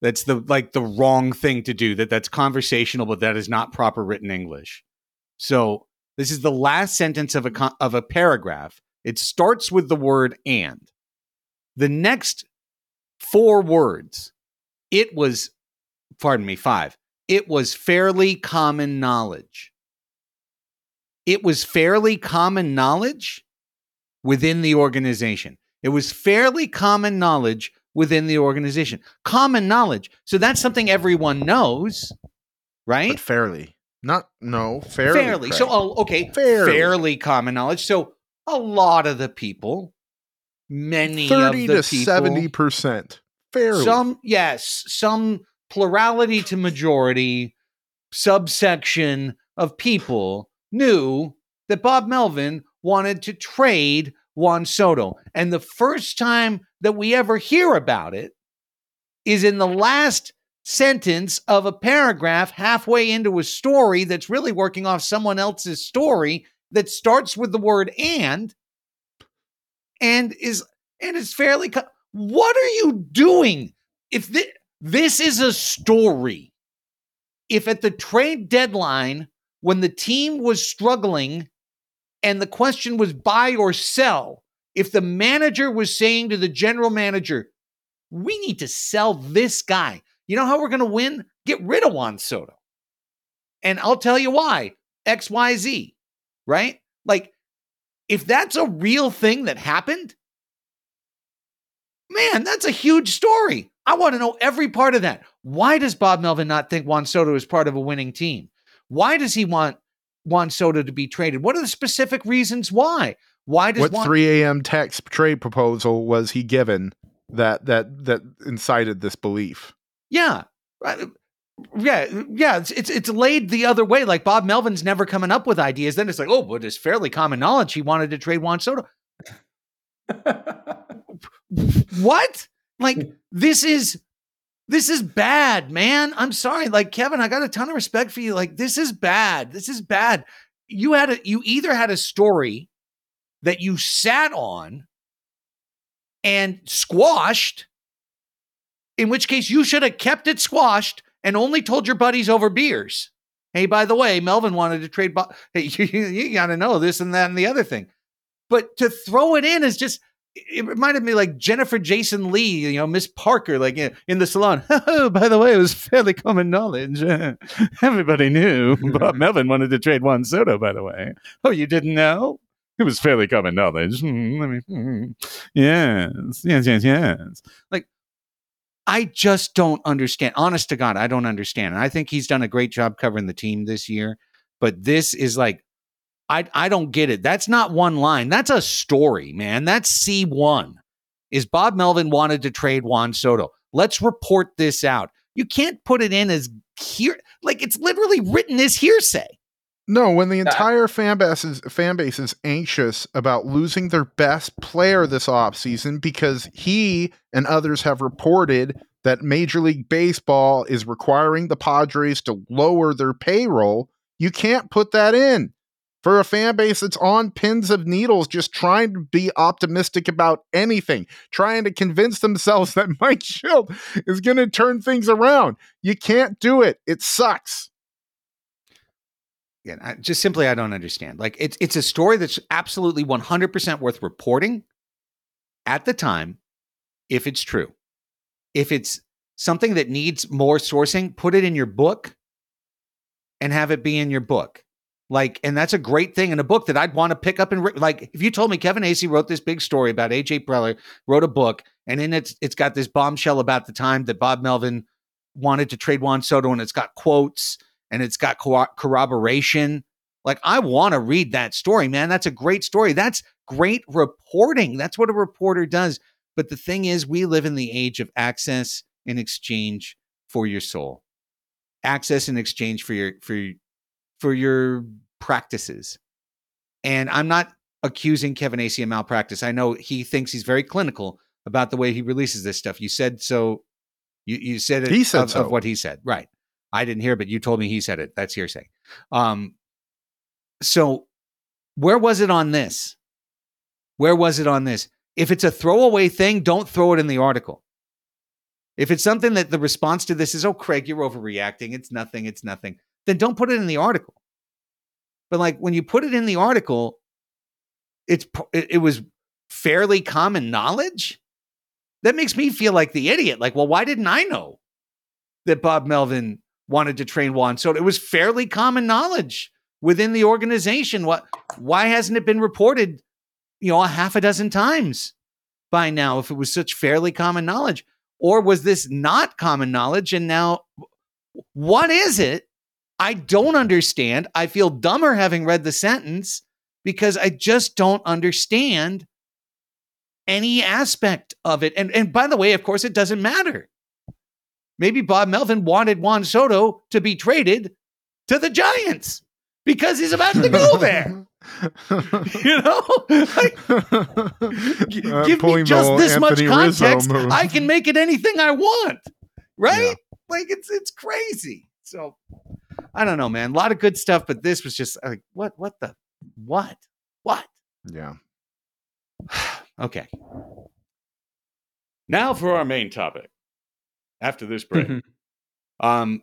That's the like the wrong thing to do. That that's conversational, but that is not proper written English. So this is the last sentence of a of a paragraph. It starts with the word and. The next four words, it was, pardon me, five it was fairly common knowledge. It was fairly common knowledge within the organization. It was fairly common knowledge within the organization. Common knowledge. So that's something everyone knows, right? But fairly. Not no, fairly. Fairly. So oh, okay. Fairly. fairly common knowledge. So a lot of the people, many 30 of the to people, 70%. Fairly. Some yes, some plurality to majority subsection of people knew that Bob Melvin wanted to trade Juan Soto. And the first time that we ever hear about it is in the last sentence of a paragraph halfway into a story that's really working off someone else's story that starts with the word and and is and is fairly co- what are you doing if this this is a story. If at the trade deadline, when the team was struggling and the question was buy or sell, if the manager was saying to the general manager, we need to sell this guy, you know how we're going to win? Get rid of Juan Soto. And I'll tell you why XYZ, right? Like, if that's a real thing that happened, man, that's a huge story. I want to know every part of that. Why does Bob Melvin not think Juan Soto is part of a winning team? Why does he want Juan Soto to be traded? What are the specific reasons why? Why does what Juan- 3 a.m. text trade proposal was he given that that that incited this belief? Yeah, uh, yeah, yeah. It's, it's it's laid the other way. Like Bob Melvin's never coming up with ideas. Then it's like, oh, but it's fairly common knowledge he wanted to trade Juan Soto. what? Like mm. this is this is bad, man. I'm sorry. Like Kevin, I got a ton of respect for you. Like this is bad. This is bad. You had a you either had a story that you sat on and squashed, in which case you should have kept it squashed and only told your buddies over beers. Hey, by the way, Melvin wanted to trade. Bo- hey, you, you got to know this and that and the other thing. But to throw it in is just it reminded me like Jennifer Jason Leigh, you know, Miss Parker, like in the salon. Oh, by the way, it was fairly common knowledge. everybody knew Bob Melvin wanted to trade Juan Soto, by the way. Oh, you didn't know? It was fairly common knowledge. Mm, I mean, mm, yes, yes, yes, yes. Like, I just don't understand. Honest to God, I don't understand. And I think he's done a great job covering the team this year. But this is like I I don't get it. That's not one line. That's a story, man. That's C1. Is Bob Melvin wanted to trade Juan Soto? Let's report this out. You can't put it in as here like it's literally written as hearsay. No, when the entire fan base is fan base is anxious about losing their best player this offseason because he and others have reported that Major League Baseball is requiring the Padres to lower their payroll, you can't put that in for a fan base that's on pins of needles, just trying to be optimistic about anything, trying to convince themselves that Mike Shildt is going to turn things around. You can't do it. It sucks. Yeah, I, just simply I don't understand. Like it's it's a story that's absolutely 100% worth reporting at the time if it's true. If it's something that needs more sourcing, put it in your book and have it be in your book. Like, and that's a great thing in a book that I'd want to pick up and re- like. If you told me Kevin Acee wrote this big story about AJ Preller, wrote a book, and in it it's got this bombshell about the time that Bob Melvin wanted to trade Juan Soto, and it's got quotes and it's got co- corroboration. Like, I want to read that story, man. That's a great story. That's great reporting. That's what a reporter does. But the thing is, we live in the age of access in exchange for your soul, access in exchange for your for for your practices. And I'm not accusing Kevin Acee of malpractice. I know he thinks he's very clinical about the way he releases this stuff. You said so. You you said it. He said of, so. of what he said, right? I didn't hear, but you told me he said it. That's hearsay. Um, so where was it on this? Where was it on this? If it's a throwaway thing, don't throw it in the article. If it's something that the response to this is, oh, Craig, you're overreacting. It's nothing. It's nothing. Then don't put it in the article. But like when you put it in the article, it's it, was fairly common knowledge. That makes me feel like the idiot. Like, well, why didn't I know that Bob Melvin wanted to train Juan Soto? It was fairly common knowledge within the organization. What? Why hasn't it been reported? You know, a half a dozen times by now. If it was such fairly common knowledge, or was this not common knowledge? And now, what is it? I don't understand. I feel dumber having read the sentence because I just don't understand any aspect of it. And and by the way, of course, it doesn't matter. Maybe Bob Melvin wanted Juan Soto to be traded to the Giants because he's about to go there. you know, like, Uh, give me just this much Anthony Rizzo context. I can make it anything I want, right? Yeah. Like it's it's crazy. So I don't know, man. A lot of good stuff, but this was just like what what the what what yeah. okay. Now for our main topic. After this break. Um,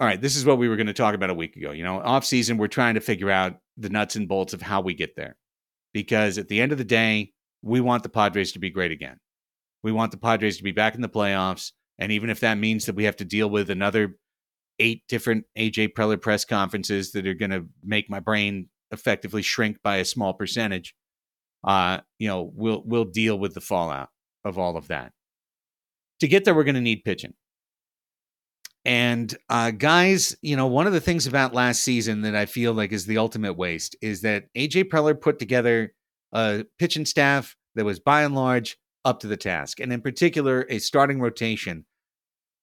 all right, this is what we were going to talk about a week ago. You know, off season, we're trying to figure out the nuts and bolts of how we get there. Because at the end of the day, we want the Padres to be great again. We want the Padres to be back in the playoffs. And even if that means that we have to deal with another eight different AJ Preller press conferences that are going to make my brain effectively shrink by a small percentage, uh, you know, we'll we'll deal with the fallout of all of that. To get there, we're going to need pitching. And uh, guys, you know, one of the things about last season that I feel like is the ultimate waste is that AJ Preller put together a pitching staff that was by and large up to the task, and in particular, a starting rotation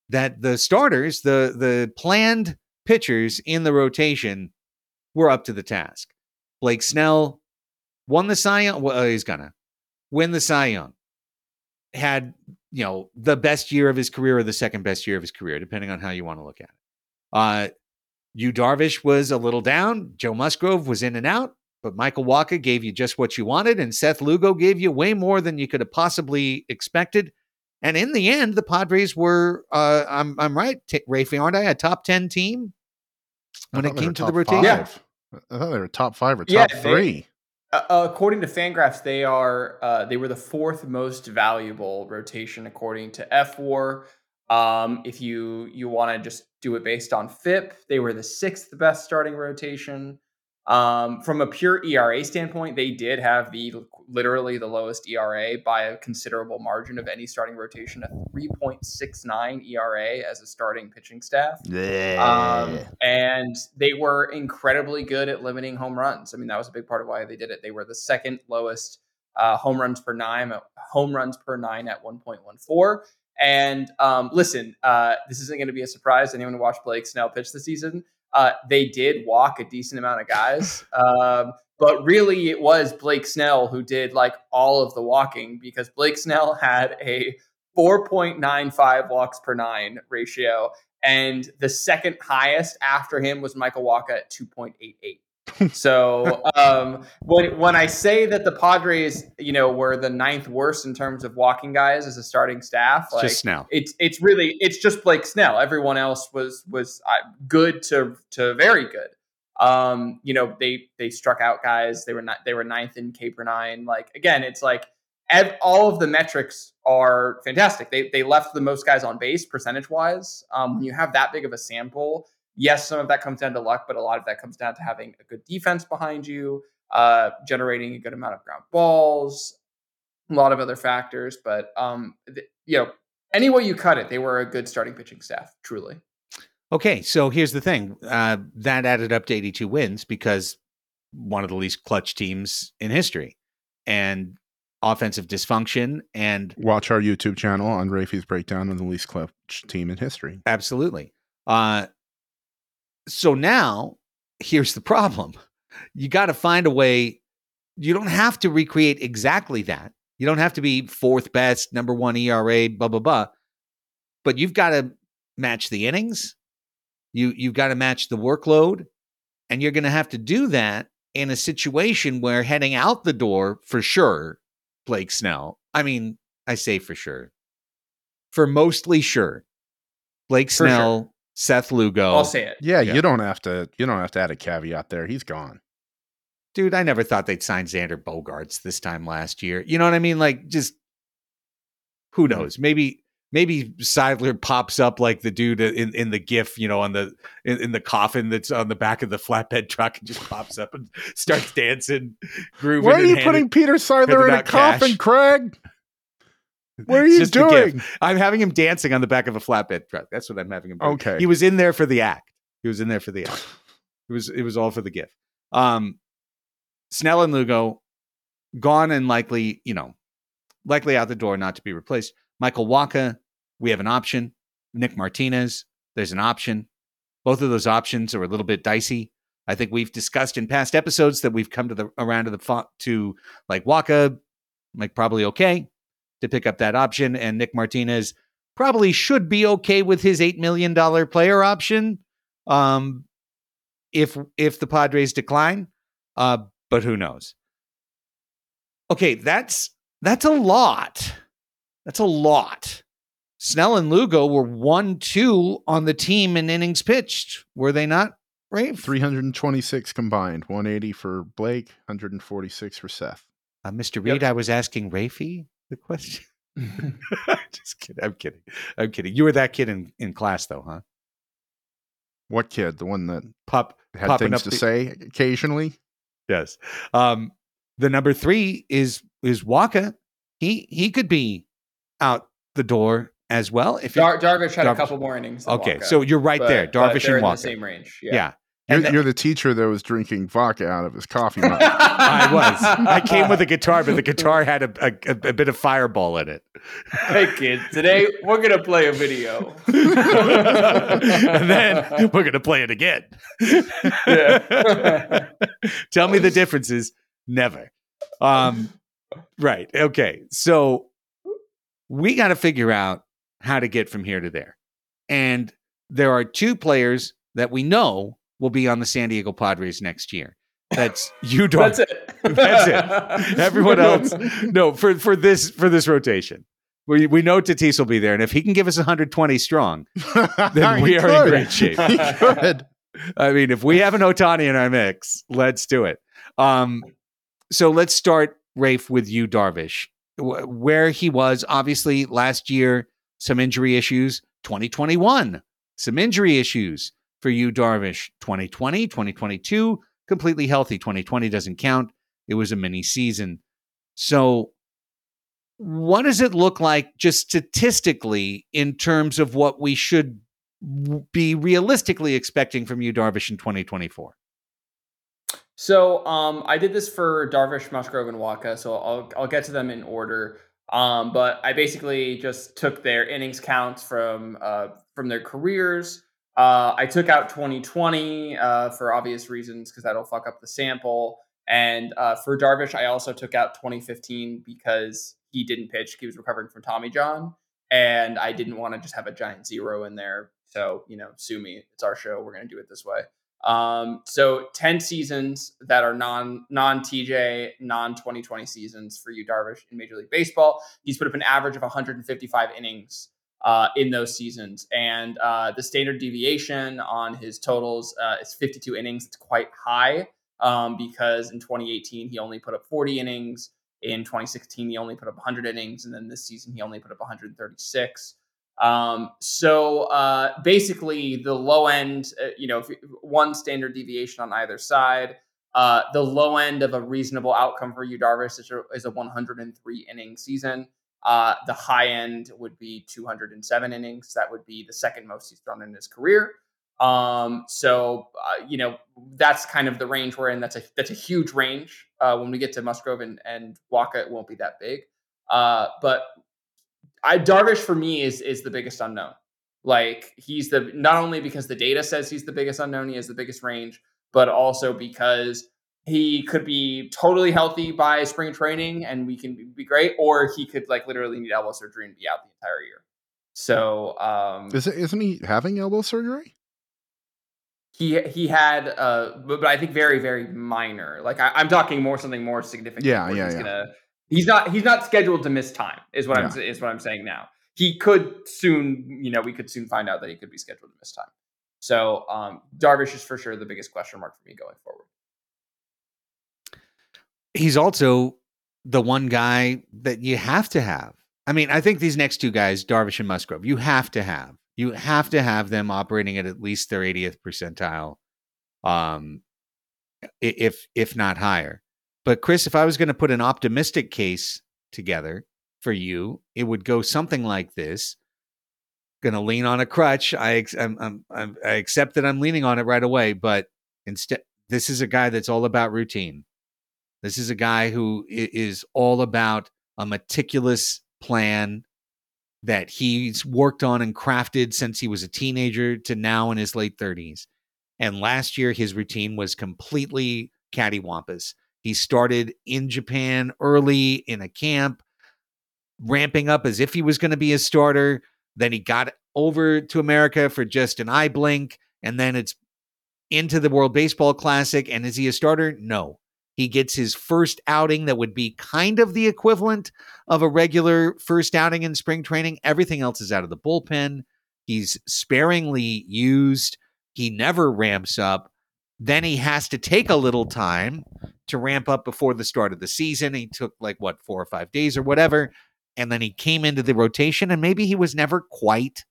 that the starters, the the planned pitchers in the rotation, were up to the task. Blake Snell won the Cy Young. Well, he's gonna win the Cy Young. Had you know the best year of his career or the second best year of his career, depending on how you want to look at it. Uh, Yu Darvish was a little down. Joe Musgrove was in and out, but Michael Wacha gave you just what you wanted, and Seth Lugo gave you way more than you could have possibly expected. And in the end, the Padres were, uh, I'm, I'm right, T- Rafe, aren't I, a top 10 team when it came to the rotation? five. I thought they were top five or top Yeah, they- three. Uh, according to Fangraphs, they are uh, they were the fourth most valuable rotation according to F4. Um, if you you want to just do it based on FIP, they were the sixth best starting rotation. Um, from a pure ERA standpoint, they did have the literally the lowest ERA by a considerable margin of any starting rotation, a 3.69 ERA as a starting pitching staff. Um, and they were incredibly good at limiting home runs. I mean, that was a big part of why they did it. They were the second lowest uh, home runs per nine, home runs per nine at 1.14. And um, listen, uh, this isn't going to be a surprise. to Anyone who watched Blake Snell pitch this season, uh, they did walk a decent amount of guys. Um, but really, it was Blake Snell who did like all of the walking because Blake Snell had a 4.95 walks per nine ratio. And the second highest after him was Michael Wacha at 2.88. so um, when when I say that the Padres, you know, were the ninth worst in terms of walking guys as a starting staff, It's like just Snell. it's it's really it's just Blake Snell. Everyone else was was uh, good to to very good. Um, you know, they they struck out guys. They were not they were ninth in K per nine. Like again, it's like ev- all of the metrics are fantastic. They they left the most guys on base percentage wise. Um, when you have that big of a sample, yes, some of that comes down to luck, but a lot of that comes down to having a good defense behind you, uh, generating a good amount of ground balls, a lot of other factors. But um, th- you know, any way you cut it, they were a good starting pitching staff, truly. Okay, so here's the thing. Uh, that added up to 82 wins because one of the least clutch teams in history. And offensive dysfunction and Watch our YouTube channel on Raphie's breakdown of the least clutch team in history. absolutely. Uh, so now here's the problem. You got to find a way. You don't have to recreate exactly that. You don't have to be fourth best, number one ERA, blah blah blah. But you've got to match the innings. You you've got to match the workload, and you're going to have to do that in a situation where heading out the door for sure, Blake Snell. I mean, I say for sure, for mostly sure, Blake For sure. Snell, Seth Lugo. I'll say it. Yeah, Yeah. you don't have to. You don't have to add a caveat there. He's gone. dude, I never thought they'd sign Xander Bogaerts this time last year. You know what I mean? Like, just who hmm. knows? Maybe maybe Seidler pops up like the dude in, in the GIF, you know, on the in, in the coffin that's on the back of the flatbed truck and just pops up and starts dancing, grooving. Why are you putting Peter Seidler in a cash. coffin, Craig? What are you just doing? I'm having him dancing on the back of a flatbed truck. That's what I'm having him. Do. Okay. He was in there for the act. He was in there for the act. It was it was all for the gift. Um, Snell and Lugo gone and likely, you know, likely out the door, not to be replaced. Michael Wacha, we have an option. Nick Martinez, there's an option. Both of those options are a little bit dicey. I think we've discussed in past episodes that we've come to the around to the to like Wacha, like probably okay to pick up that option, and Nick Martinez probably should be okay with his eight million dollar player option. Um, if if the Padres decline, uh, but who knows? Okay, that's that's a lot. That's a lot. Snell and Lugo were one two on the team in innings pitched, were they not? Right, 326 combined, 180 for Blake, 146 for Seth. uh, Mr. Yep. Reed. I was asking Raphie the question. Just kidding. I'm kidding. I'm kidding. You were that kid in, in class, though, huh? What kid? The one that Pop had popping things up to the- say occasionally? Yes. Um, the number three is is Wacha. He he could be out the door as well. If it- Dar- Darvish had Darvish. a couple more innings. okay, Wacha, so you're right but- there, but Darvish they're and in Wacha. the same range. yeah. Yeah. You're, And the- you're the teacher that was drinking vodka out of his coffee mug. I was. I came with a guitar, but the guitar had a, a, a bit of fireball in it. hey kids, today we're gonna play a video. and then we're gonna play it again. Yeah. Tell me the differences. Never. Um, right. Okay. So we got to figure out how to get from here to there. And there are two players that we know will be on the San Diego Padres next year. That's you, Dar- That's it. That's it. Everyone else, no, for for this for this rotation. We we know Tatis will be there, and if he can give us 120 strong, Then we are in great shape. He could. I mean, if we have an Ohtani in our mix, let's do it. Um, so let's start, Rafe, with Yu Darvish. Wh- Where he was, obviously, last year, some injury issues. 2021, some injury issues for Yu Darvish. 2020, 2022, completely healthy. 2020 doesn't count. It was a mini season. So, what does it look like just statistically in terms of what we should be realistically expecting from Yu Darvish, in 2024? So um, I did this for Darvish, Musgrove, and Wacha. So I'll I'll get to them in order. Um, but I basically just took their innings counts from uh, from their careers. Uh, I took out 2020 uh, for obvious reasons because that'll fuck up the sample. And uh, for Darvish, I also took out 2015 because he didn't pitch. He was recovering from Tommy John, and I didn't want to just have a giant zero in there. So you know, sue me. It's our show. We're gonna do it this way. Um, so 10 seasons that are non non TJ, non 2020 seasons for Yu Darvish, in Major League Baseball. He's put up an average of 155 innings uh, in those seasons. And uh, the standard deviation on his totals uh, is 52 innings. It's quite high um, because in 2018 he only put up 40 innings. In 2016 he only put up 100 innings, and then this season he only put up 136. Um, so uh, basically, the low end, uh, you know, one standard deviation on either side. Uh, the low end of a reasonable outcome for Yu Darvish is a, is a 103 inning season. Uh, the high end would be 207 innings. That would be the second most he's thrown in his career. Um, so uh, you know that's kind of the range we're in. That's a that's a huge range. Uh, when we get to Musgrove and, and Wacha, it won't be that big. Uh, but I Darvish for me is is the biggest unknown. Like he's the not only because the data says he's the biggest unknown, he has the biggest range, but also because he could be totally healthy by spring training and we can be great, or he could like literally need elbow surgery and be out the entire year. So um Is it, isn't he having elbow surgery? He he had uh but, but I think very, very minor. Like I, am talking more something more significant. Yeah, yeah, he's yeah. Gonna, he's not he's not scheduled to miss time, is what yeah. I'm is what I'm saying now. He could soon, you know, we could soon find out that he could be scheduled to miss time. So um Darvish is for sure the biggest question mark for me going forward he's also the one guy that you have to have. I mean, I think these next two guys, Darvish and Musgrove, you have to have. You have to have them operating at at least their 80th percentile, um, if if not higher. But Chris, if I was going to put an optimistic case together for you, it would go something like this. Going to lean on a crutch. I I'm, I'm, I'm, I accept that I'm leaning on it right away, but instead, this is a guy that's all about routine. This is a guy who is all about a meticulous plan that he's worked on and crafted since he was a teenager to now in his late 30s. And last year, his routine was completely cattywampus. He started in Japan early in a camp, ramping up as if he was going to be a starter. Then he got over to America for just an eye blink. And then it's into the World Baseball Classic. And is he a starter? No. He gets his first outing that would be kind of the equivalent of a regular first outing in spring training. Everything else is out of the bullpen. He's sparingly used. He never ramps up. Then he has to take a little time to ramp up before the start of the season. He took like what, four or five days or whatever. And then he came into the rotation, and maybe he was never quite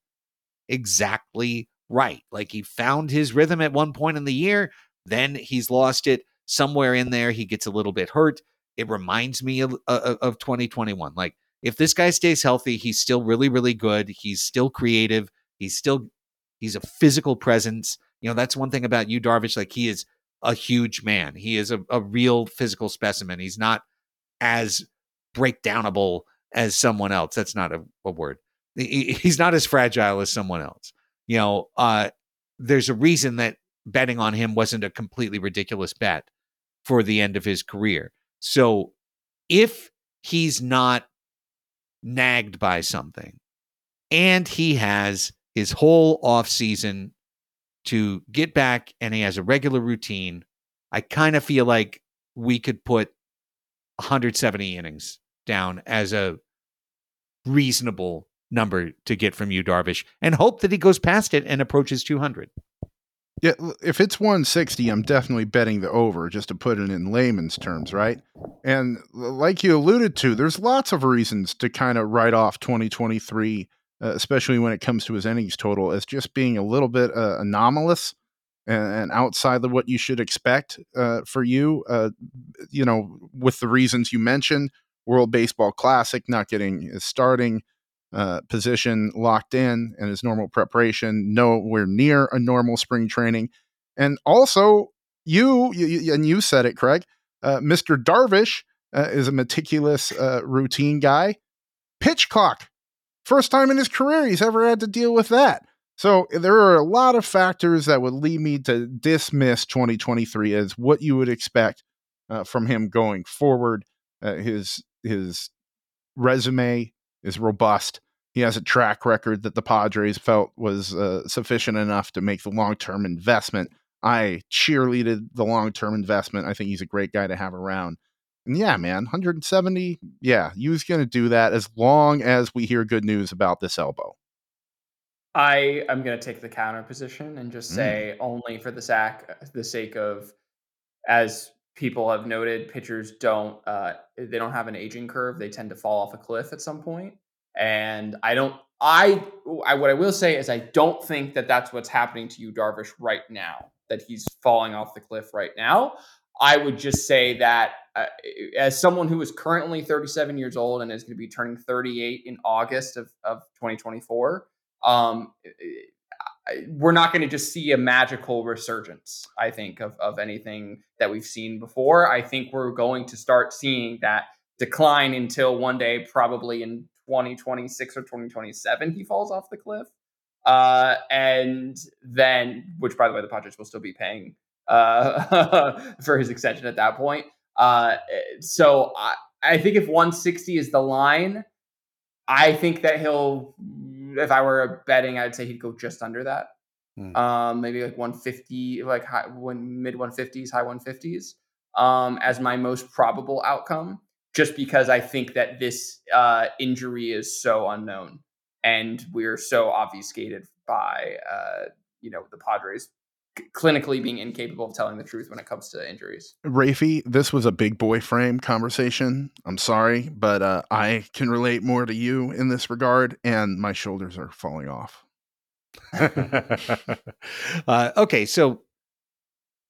exactly right. Like he found his rhythm at one point in the year, then he's lost it somewhere in there he gets a little bit hurt. It reminds me of, of, of 2021. Like if this guy stays healthy, he's still really, really good. He's still creative. He's still he's a physical presence. You know, that's one thing about Yu Darvish. Like he is a huge man. He is a, a real physical specimen. He's not as breakdownable as someone else. That's not a, a word. He, he's not as fragile as someone else. You know, uh, there's a reason that betting on him wasn't a completely ridiculous bet for the end of his career. So if he's not nagged by something and he has his whole off season to get back and he has a regular routine, I kind of feel like we could put 170 innings down as a reasonable number to get from Yu Darvish and hope that he goes past it and approaches 200. Yeah, if it's 160, I'm definitely betting the over, just to put it in layman's terms, right? And like you alluded to, there's lots of reasons to kind of write off 2023, uh, especially when it comes to his innings total, as just being a little bit uh, anomalous and, and, outside of what you should expect uh, for you. Uh, you know, with the reasons you mentioned, World Baseball Classic not getting starting uh, position locked in and his normal preparation, nowhere near a normal spring training. And also, you, you and you said it, Craig, uh, Mr. Darvish uh, is a meticulous uh, routine guy. Pitch clock. First time in his career he's ever had to deal with that. So there are a lot of factors that would lead me to dismiss 2023 as what you would expect uh, from him going forward. Uh, his his resume is robust. He has a track record that the Padres felt was uh, sufficient enough to make the long term investment. I cheerleaded the long term investment. I think he's a great guy to have around. And yeah, man, 170. Yeah, Yu's going to do that as long as we hear good news about this elbow. I am going to take the counter position and just Mm. say only for the sack, the sake of, as people have noted, pitchers don't uh, they don't have an aging curve. They tend to fall off a cliff at some point, and I don't. I, I what I will say is I don't think that that's what's happening to Yu Darvish, right now. That he's falling off the cliff right now. I would just say that uh, as someone who is currently 37 years old and is going to be turning 38 in August of, of 2024, um, we're not going to just see a magical resurgence, I think, of, of anything that we've seen before. I think we're going to start seeing that decline until one day, probably in 2026 or 2027, he falls off the cliff. Uh, and then, which by the way, the Padres will still be paying uh, for his extension at that point. Uh, so I, I think if 160 is the line, I think that he'll. If I were betting, I'd say he'd go just under that. Hmm. Um, maybe like 150, like high, when mid 150s, high 150s, um, as my most probable outcome. Just because I think that this uh, injury is so unknown, and we're so obfuscated by uh, you know the Padres c- clinically being incapable of telling the truth when it comes to injuries. Raphie, this was a big boy frame conversation. I'm sorry, but uh, I can relate more to you in this regard, and my shoulders are falling off. uh, okay, so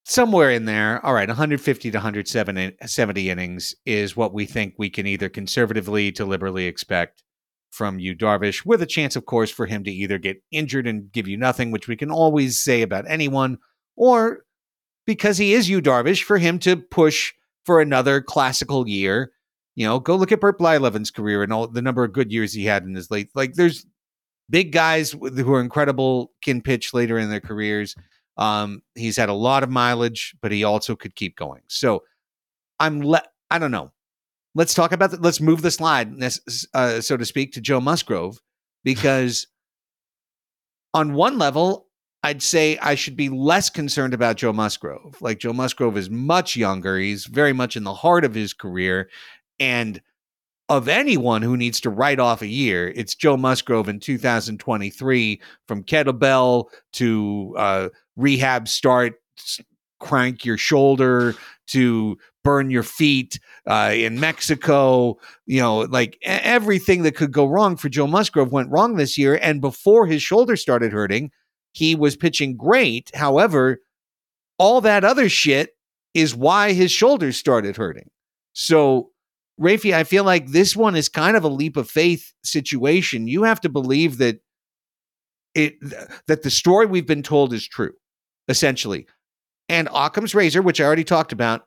somewhere in there, all right, 150 to 170 innings is what we think we can either conservatively to liberally expect from Yu Darvish, with a chance, of course, for him to either get injured and give you nothing, which we can always say about anyone, or because he is Yu Darvish, for him to push for another classical year. You know, go look at Bert Blyleven's career and all the number of good years he had in his late. Like, there's big guys who are incredible can pitch later in their careers. Um, he's had a lot of mileage, but he also could keep going. So I'm le- I don't know. Let's talk about that. Let's move the slide, uh, so to speak, to Joe Musgrove, because on one level, I'd say I should be less concerned about Joe Musgrove. Like Joe Musgrove is much younger. He's very much in the heart of his career. And of anyone who needs to write off a year, it's Joe Musgrove in 2023 from kettlebell to uh, rehab start, crank your shoulder to burn your feet uh, in Mexico. You know, like everything that could go wrong for Joe Musgrove went wrong this year. And before his shoulder started hurting, he was pitching great. However, all that other shit is why his shoulders started hurting. So, Raphie, I feel like this one is kind of a leap of faith situation. You have to believe that it that the story we've been told is true, essentially. And Occam's razor, which I already talked about,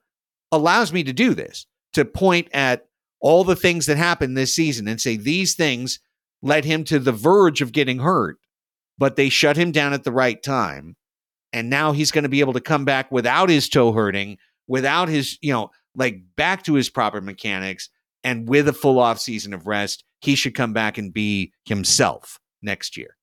allows me to do this to point at all the things that happened this season and say these things led him to the verge of getting hurt, but they shut him down at the right time. And now he's going to be able to come back without his toe hurting, without his, you know, like back to his proper mechanics and with a full off season of rest, he should come back and be himself next year.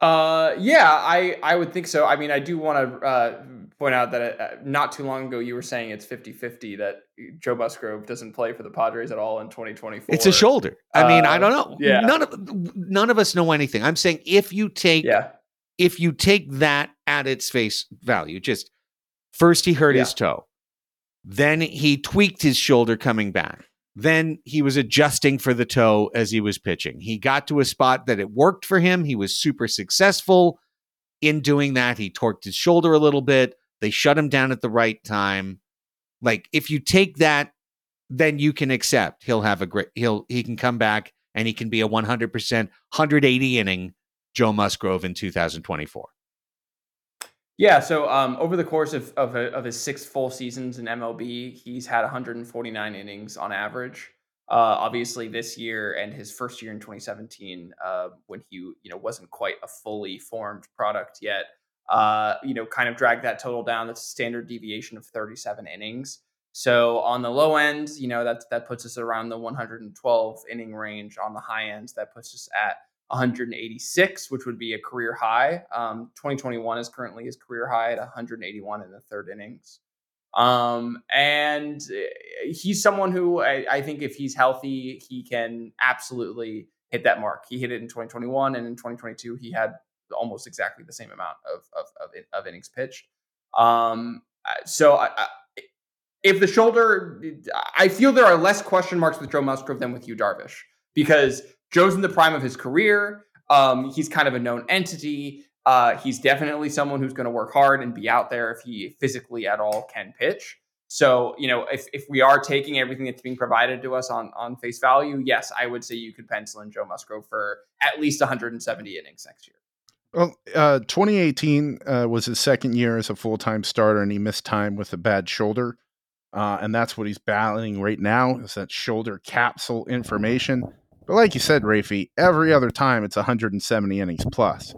Uh, yeah, I I would think so. I mean, I do want to uh, point out that uh, not too long ago you were saying it's 50-50 that Joe Musgrove doesn't play for the Padres at all in 2024. It's a shoulder. I mean, I Uh, don't know. yeah. None of none of us know anything. I'm saying if you take Yeah. if you take that at its face value, just first he hurt his toe, then he tweaked his shoulder coming back. Then he was adjusting for the toe as he was pitching. He got to a spot that it worked for him. He was super successful in doing that. He torqued his shoulder a little bit. They shut him down at the right time. Like if you take that, then you can accept he'll have a great he'll he can come back and he can be a 100% 180 inning Joe Musgrove in 2024. Yeah, so um, over the course of of, a, of his six full seasons in MLB, he's had 149 innings on average. Uh, obviously, this year and his first year in 2017, uh, when he you know wasn't quite a fully formed product yet, uh, you know, kind of dragged that total down. That's a standard deviation of 37 innings. So on the low end, you know, that that puts us around the 112 inning range. On the high end, that puts us at 186, which would be a career high. Um, 2021 is currently his career high at 181 in the third innings. Um, and uh, he's someone who I, I think if he's healthy, he can absolutely hit that mark. He hit it in 2021, and in 2022 he had almost exactly the same amount of of of, of innings pitched. Um, so I, I, if the shoulder, I feel there are less question marks with Joe Musgrove than with Yu Darvish because Joe's in the prime of his career. Um, he's kind of a known entity. Uh, he's definitely someone who's going to work hard and be out there if he physically at all can pitch. So, you know, if, if we are taking everything that's being provided to us on, on face value, yes, I would say you could pencil in Joe Musgrove for at least 170 innings next year. Well, uh, 2018 uh, was his second year as a full time starter, and he missed time with a bad shoulder. Uh, and that's what he's battling right now is that shoulder capsule inflammation. But like you said, Raphie, every other time it's 170 innings plus.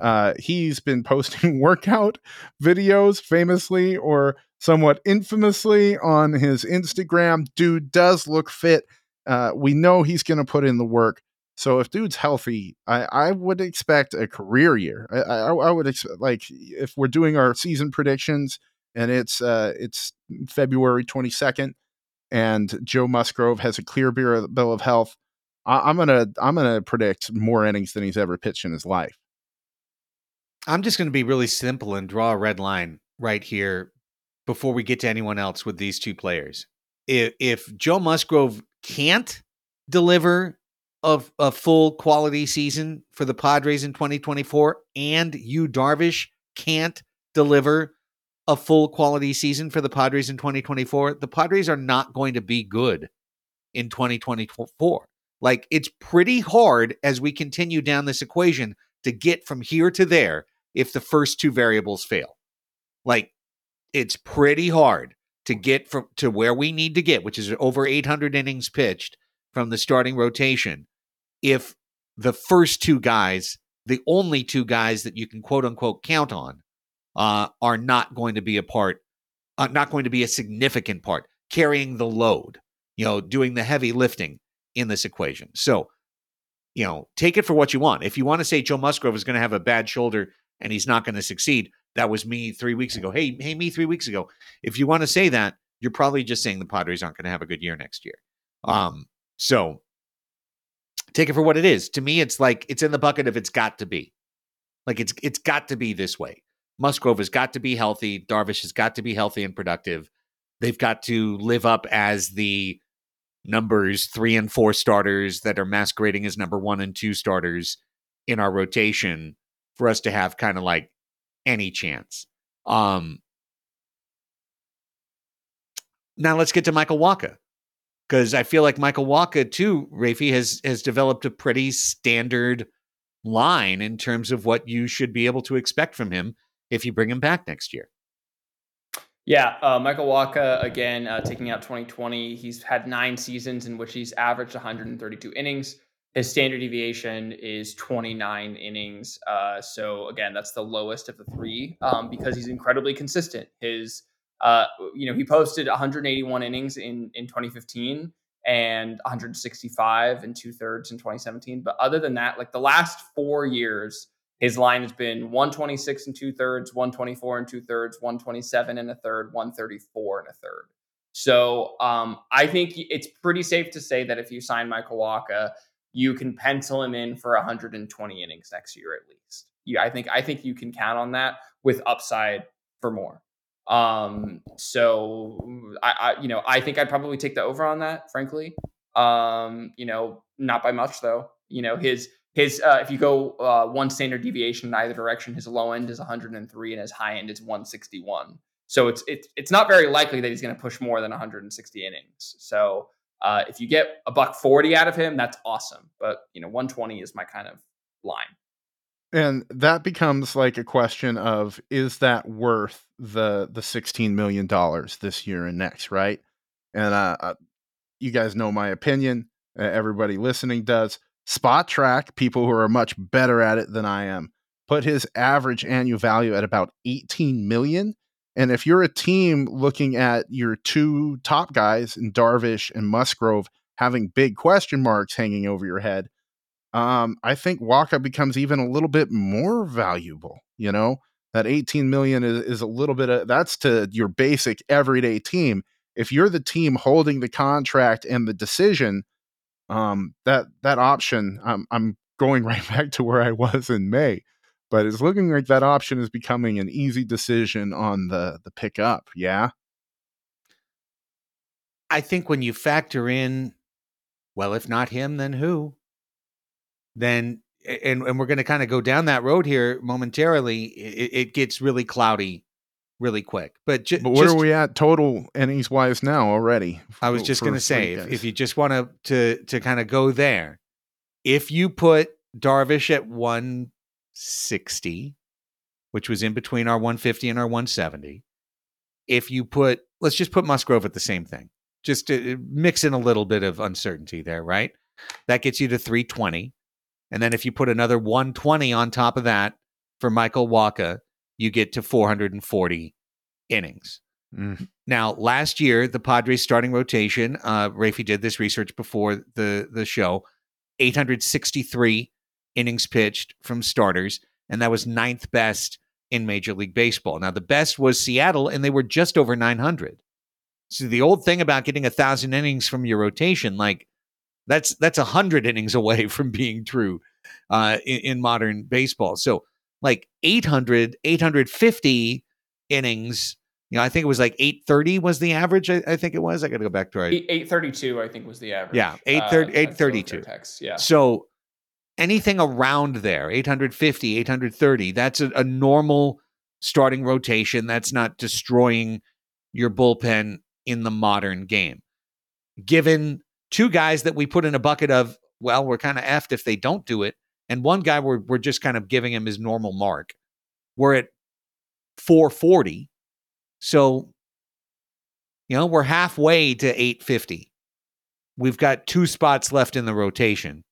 Uh, he's been posting workout videos famously or somewhat infamously on his Instagram. Dude does look fit. Uh, we know he's going to put in the work. So if dude's healthy, I, I would expect a career year. I, I, I would expect like if we're doing our season predictions and it's uh, it's February 22nd and Joe Musgrove has a clear bill of health. I, I'm gonna I'm gonna predict more innings than he's ever pitched in his life. I'm just to be really simple and draw a red line right here before we get to anyone else with these two players. If, if Joe Musgrove can't deliver a, a full quality season for the Padres in 2024 and Yu Darvish can't deliver a full quality season for the Padres in 2024, the Padres are not going to be good in 2024. Like it's pretty hard as we continue down this equation to get from here to there if the first two variables fail. Like it's pretty hard to get from to where we need to get, which is over 800 innings pitched from the starting rotation, if the first two guys, the only two guys that you can quote unquote count on, uh, are not going to be a part, uh, not going to be a significant part, carrying the load, you know, doing the heavy lifting in this equation. So, you know, take it for what you want. If you want to say Joe Musgrove is going to have a bad shoulder and he's not going to succeed, that was me three weeks ago. Hey, hey, me three weeks ago. If you want to say that, you're probably just saying the Padres aren't going to have a good year next year. Um, so take it for what it is. To me, it's like it's in the bucket of it's got to be. Like it's it's got to be this way. Musgrove has got to be healthy. Darvish has got to be healthy and productive. They've got to live up as the numbers three and four starters that are masquerading as number one and two starters in our rotation for us to have kind of like any chance. Um, now let's get to Michael Wacha because I feel like Michael Wacha too, Raphie has has developed a pretty standard line in terms of what you should be able to expect from him if you bring him back next year. Yeah, uh, Michael Wacha again uh, taking out 2020. He's had nine seasons in which he's averaged 132 innings. His standard deviation is 29 innings. Uh, so again, that's the lowest of the three um, because he's incredibly consistent. His, uh, you know, he posted 181 innings in in 2015 and 165 and two thirds in 2017. But other than that, like the last four years his line has been 126 and two thirds, 124 and two thirds, 127 and a third, 134 and a third. So um, I think it's pretty safe to say that if you sign Michael Wacha, you can pencil him in for 120 innings next year at least. You, I think I think you can count on that with upside for more. Um, so I, I, you know, I think I'd probably take the over on that, frankly. Um, you know, not by much though. You know, his his uh, if you go uh, one standard deviation in either direction, his low end is 103 and his high end is 161. So it's it's it's not very likely that he's going to push more than 160 innings. So uh, if you get a buck 40 out of him, that's awesome. But you know, 120 is my kind of line. And that becomes like a question of is that worth the the 16 million dollars this year and next, right? And uh, uh you guys know my opinion. Everybody listening does. Spotrac, people who are much better at it than I am, put his average annual value at about 18 million. And if you're a team looking at your two top guys in Darvish and Musgrove having big question marks hanging over your head, um, I think Wacha becomes even a little bit more valuable. You know, that 18 million is, is a little bit of that's to your basic everyday team. If you're the team holding the contract and the decision, um, that that option, I'm I'm going right back to where I was in May, but it's looking like that option is becoming an easy decision on the the pickup. Yeah, I think when you factor in, well, if not him, then who? Then and and we're going to kind of go down that road here momentarily. It, it gets really cloudy really quick. But, ju- but where just, are we at total innings wise now already? I was just going to say, if, if, you just want to to to kind of go there, if you put Darvish at 160, which was in between our 150 and our 170, if you put, let's just put Musgrove at the same thing, just to uh, mix in a little bit of uncertainty there, right? That gets you to 320. And then if you put another 120 on top of that for Michael Wacha, you get to 440 innings. Mm. Now, last year, the Padres starting rotation, uh, Raphie did this research before the, the show, 863 innings pitched from starters, and that was ninth best in Major League Baseball. Now, the best was Seattle, and they were just over 900. So the old thing about getting a thousand innings from your rotation, like that's that's a hundred innings away from being true uh, in, in modern baseball. So like 800, 850 innings. You know, I think it was like 830 was the average. I, I think it was. I got to go back to it. 832, I think was the average. Yeah, 830, uh, 832. Yeah. So anything around there, 850, 830, that's a, a normal starting rotation. That's not destroying your bullpen in the modern game. Given two guys that we put in a bucket of, well, we're kind of effed if they don't do it. And one guy we're, we're just kind of giving him his normal mark. We're at 440. So, you know, we're halfway to 850. We've got two spots left in the rotation.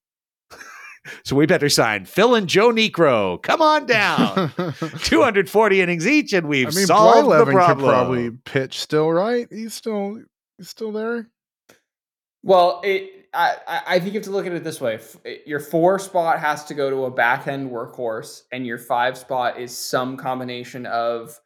so we better sign Phil and Joe Niekro. Come on down. 240 innings each, and we've I mean, solved the problem. Could probably pitch still, right? He's still he's still there. Well, it I, I think you have to look at it this way. Eh, your four spot has to go to a back end workhorse, and your five spot is some combination of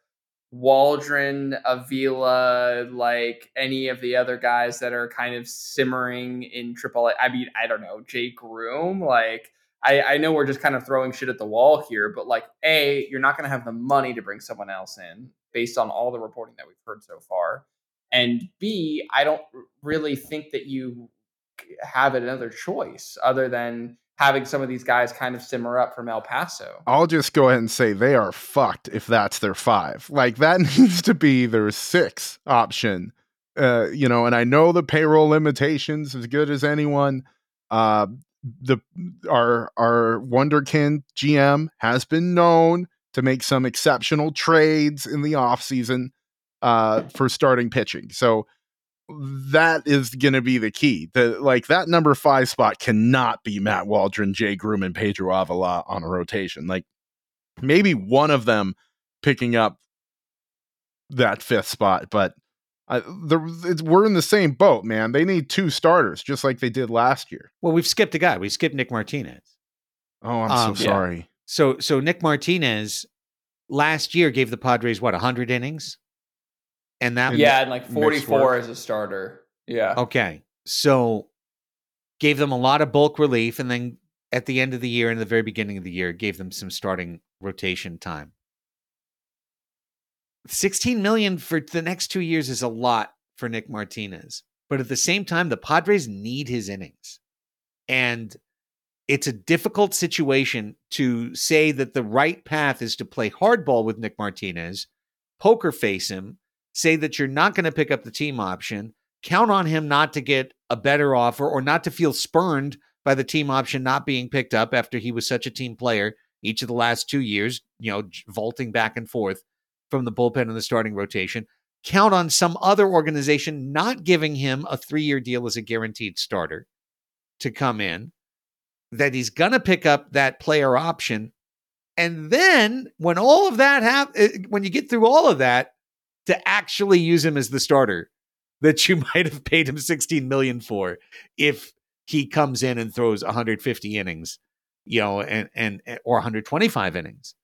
Waldron, Avila, like any of the other guys that are kind of simmering in AAA. I mean, I don't know, Jake Groome. Like, I, I know we're just kind of throwing shit at the wall here, but like, A, you're not going to have the money to bring someone else in based on all the reporting that we've heard so far. And B, I don't really think that you have another choice other than having some of these guys kind of simmer up from El Paso. I'll just go ahead and say they are fucked if that's their five. Like that needs to be their six option. Uh, you know, and I know the payroll limitations as good as anyone. Uh, the our our wonderkin GM has been known to make some exceptional trades in the offseason uh for starting pitching. So that is going to be the key. The like that number five spot cannot be Matt Waldron, Jay Groome, and Pedro Avila on a rotation. Like maybe one of them picking up that fifth spot, but I, the, we're in the same boat, man. They need two starters, just like they did last year. Well, we've skipped a guy. We skipped Nick Martinez. Oh, I'm um, so sorry. Yeah. So, so Nick Martinez last year gave the Padres what 100 innings and that yeah, and like 44 as a starter. Yeah. Okay. So gave them a lot of bulk relief and then at the end of the year and the very beginning of the year gave them some starting rotation time. 16 million for the next 2 years is a lot for Nick Martinez. But at the same time the Padres need his innings. And it's a difficult situation to say that the right path is to play hardball with Nick Martinez, poker face him, say that you're not going to pick up the team option, count on him not to get a better offer or not to feel spurned by the team option not being picked up after he was such a team player each of the last two years, you know, vaulting back and forth from the bullpen and the starting rotation. Count on some other organization not giving him a three year deal as a guaranteed starter to come in, that he's going to pick up that player option. And then when all of that happens, eh, when you get through all of that, to actually use him as the starter that you might have paid him 16 million for if he comes in and throws 150 innings, you know, and and or 125 innings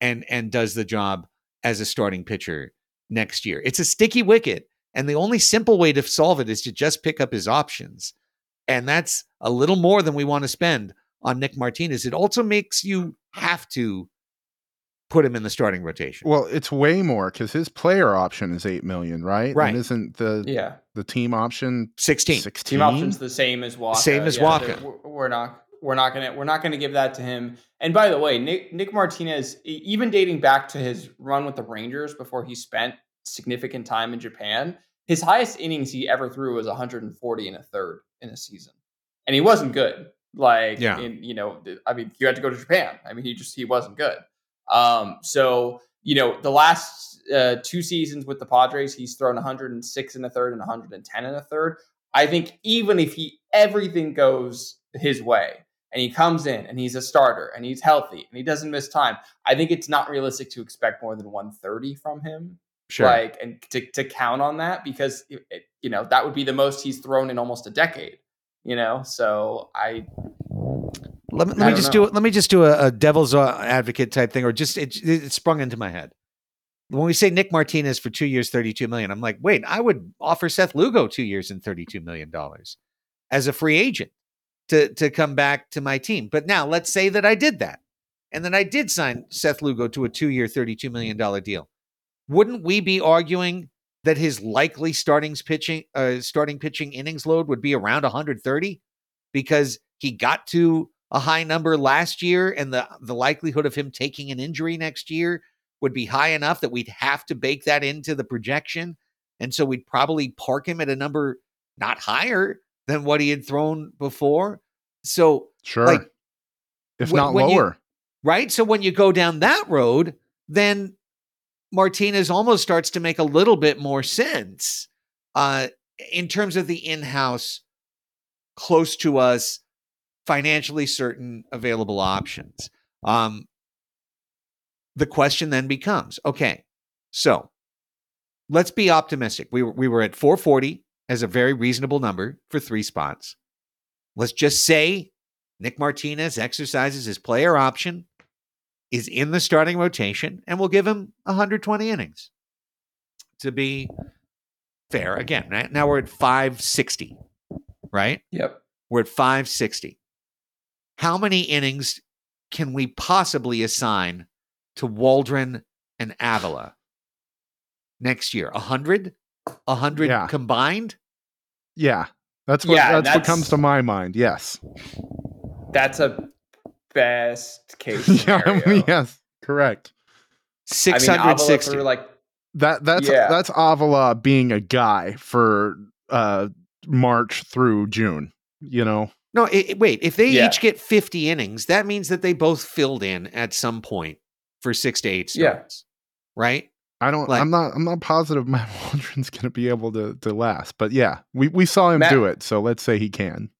and and does the job as a starting pitcher next year. It's a sticky wicket and the only simple way to solve it is to just pick up his options. And that's a little more than we want to spend on Nick Martinez. It also makes you have to put him in the starting rotation. Well, it's way more because his player option is eight million, right? Right. And isn't the Yeah. the team option 16. sixteen? Team option's the same as Wacha. Same as Yeah, Wacha. We're, we're not. We're not gonna. We're not gonna give that to him. And by the way, Nick Nick Martinez, even dating back to his run with the Rangers before he spent significant time in Japan, his highest innings he ever threw was 140 and a third in a season, and he wasn't good. Like, Yeah. in, you know, I mean, you had to go to Japan. I mean, he just he wasn't good. Um, so you know, the last uh, two seasons with the Padres, he's thrown 106 and a third and 110 and a third. I think even if he everything goes his way and he comes in and he's a starter and he's healthy and he doesn't miss time, I think it's not realistic to expect more than 130 from him. Sure. Like and to, to count on that because it, it- you know that would be the most he's thrown in almost a decade. You know, so I Let me, let me just know. do it. Let me just do a, a devil's uh, advocate type thing, or just it, it sprung into my head. When we say Nick Martinez for two years, thirty-two million, I'm like, wait, I would offer Seth Lugo two years and thirty-two million dollars as a free agent to to come back to my team. But now let's say that I did that, and then I did sign Seth Lugo to a two-year, thirty-two million dollar deal. Wouldn't we be arguing that his likely starting pitching uh, starting pitching innings load would be around 130 because he got to a high number last year and the the likelihood of him taking an injury next year would be high enough that we'd have to bake that into the projection and so we'd probably park him at a number not higher than what he had thrown before so Sure. like, if when- not when you- lower. right so when you go down that road then martinez almost starts to make a little bit more sense uh in terms of the in-house close to us financially certain available options. Um the question then becomes okay so let's be optimistic. We were, we were at 440 as a very reasonable number for three spots. Let's just say nick martinez exercises his player option is in the starting rotation and we'll give him 120 innings. To be fair again right? now we're at 560 right? Yep. we're at 560 how many innings can we possibly assign to waldron and avila next year 100 100 Yeah. combined Yeah. That's what Yeah, that's, what comes to my mind. Yes. That's a best case yeah, scenario. yes. Correct. I mean, 660 like That that's Yeah. that's Avila being a guy for uh March through June, you know. No, i i- wait. If they Yeah. each get 50 innings, that means that they both filled in at some point for six to eight Yeah. starts, right? I don't Like- I'm not I'm not positive Matt Waldron's gonna be able to to last. But yeah, we, we saw him Matt- do it, so let's say he can.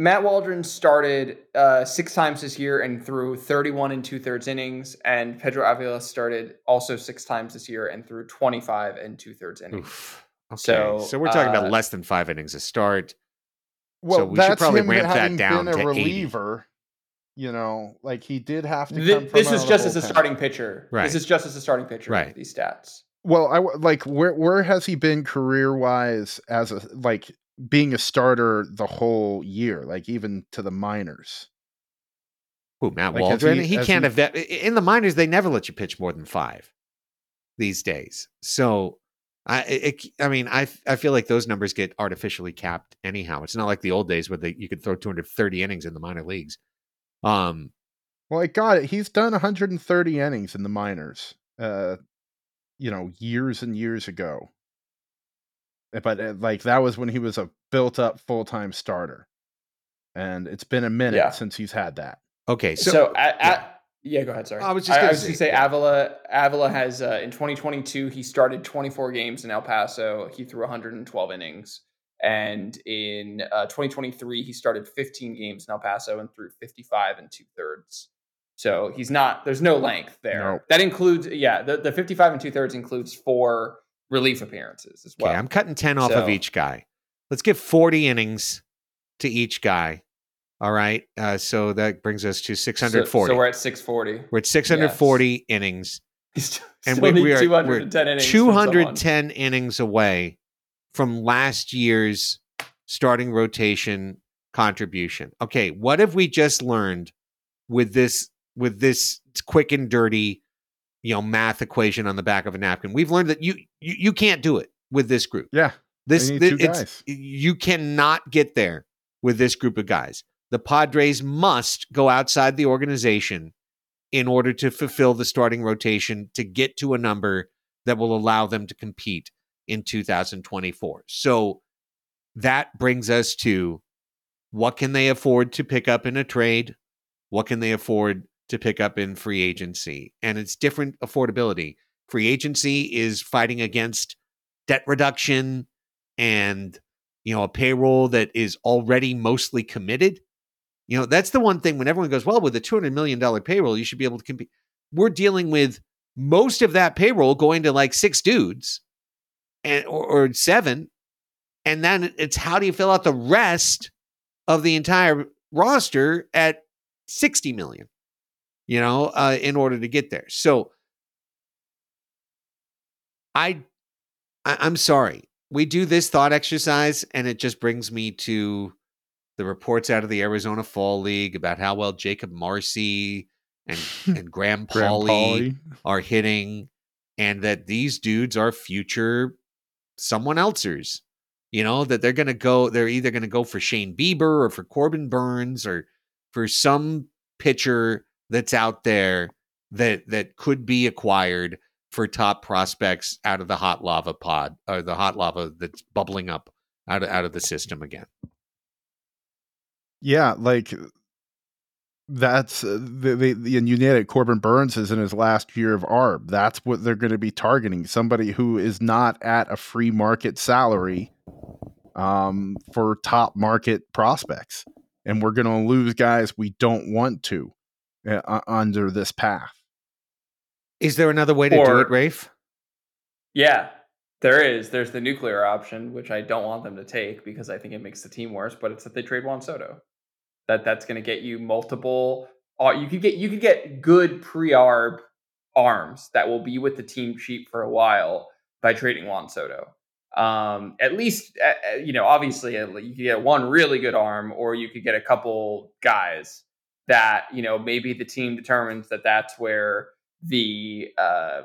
Matt Waldron started uh, six times this year and threw 31 and two thirds innings, and Pedro Avila started also six times this year and threw 25 and two thirds innings. Oof. Okay. So, So, we're talking about uh, less than five innings a start. Well, So we should that's probably him ramp that having down been a to 80. reliever. You know, like he did have to Thi- come from this out is of just the as a starting pitcher. Right. This is just as a starting pitcher. Right. These stats. Well, I like where where has he been career wise as a like being a starter the whole year, like even to the minors? Who, Matt Like, has Waldron? he- He, can't he- have that. In the minors, they never let you pitch more than five these days. So, I, it, I mean, I, I feel like those numbers get artificially capped anyhow. It's not like the old days where they, you could throw 230 innings in the minor leagues. Um, Well, I got it. He's done 130 innings in the minors. Uh, you know, years and years ago. Uh, But uh, like that was when he was a built up full time starter, and it's been a minute Yeah. since he's had that. okay. So, So, at, yeah. Yeah, go ahead. Sorry, I was just going to say yeah. Avila. Avila has uh, in 2022 he started 24 games in El Paso. He threw 112 innings, and in uh, 2023 he started 15 games in El Paso and threw 55 and two thirds. So he's not. There's no length there. No. That includes yeah. The, the 55 and two thirds includes four relief appearances as well. Okay, I'm cutting 10 off of each guy. Let's give 40 innings to each guy. All right. Uh, so that brings us to 640. So, we're at 640. we're at 640 innings, still, And we, we, are 210 innings. from someone. 210 innings away from last year's starting rotation contribution. Okay, what have we just learned with this with this quick and dirty, you know, math equation on the back of a napkin? We've learned that you you, you can't do it with this group. Yeah. This need thi- two it's guys. you cannot get there with this group of guys. The Padres must go outside the organization in order to fulfill the starting rotation to get to a number that will allow them to compete in 2024. So that brings us to what can they afford to pick up in a trade? What can they afford to pick up in free agency? And it's different affordability. Free agency is fighting against debt reduction and you know a payroll that is already mostly committed. You know, that's the one thing when everyone goes, well, with a $200 million payroll, you should be able to compete. We're dealing with most of that payroll going to like six dudes and or, or seven. And then it's how do you fill out the rest of the entire roster at 60 million, you know, uh, in order to get there. So I, I I'm sorry. We do this thought exercise and it just brings me to the reports out of the Arizona Fall League about how well Jakob Marsee and and Graham Pauley. are hitting and that these dudes are future someone else's. You know, that they're going to go, they're either going to go for Shane Bieber or for Corbin Burnes or for some pitcher that's out there that that could be acquired for top prospects out of the hot lava pod or the hot lava that's bubbling up out of, out of the system again. Yeah, like that's uh, the, the, the and you nailed it. Corbin Burnes is in his last year of ARB. That's what they're going to be targeting. Somebody who is not at a free market salary um, for top market prospects, and we're going to lose guys we don't want to uh, under this path. Is there another way to do it, Rafe? Yeah, there is. There's the nuclear option, which I don't want them to take because I think it makes the team worse. But it's that they trade Juan Soto. That that's going to get you multiple. Uh, you could get you could get good pre-arb arms that will be with the team sheet for a while by trading Juan Soto. Um, at least, uh, uh, you know, obviously, uh, you could get one really good arm, or you could get a couple guys that you know maybe the team determines that that's where the uh,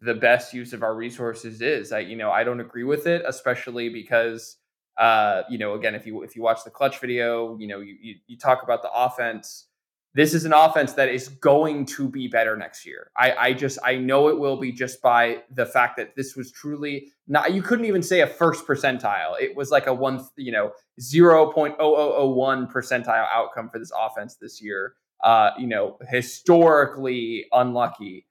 the best use of our resources is. I you know I don't agree with it, especially because uh you know again if you if you watch the clutch video, you know you you, you talk about the offense. This is an offense that is going to be better next year. I I just I know it will be just by the fact that this was truly not you couldn't even say a first percentile. It was like a one you know 0.0001 percentile outcome for this offense this year. Uh, you know, historically unlucky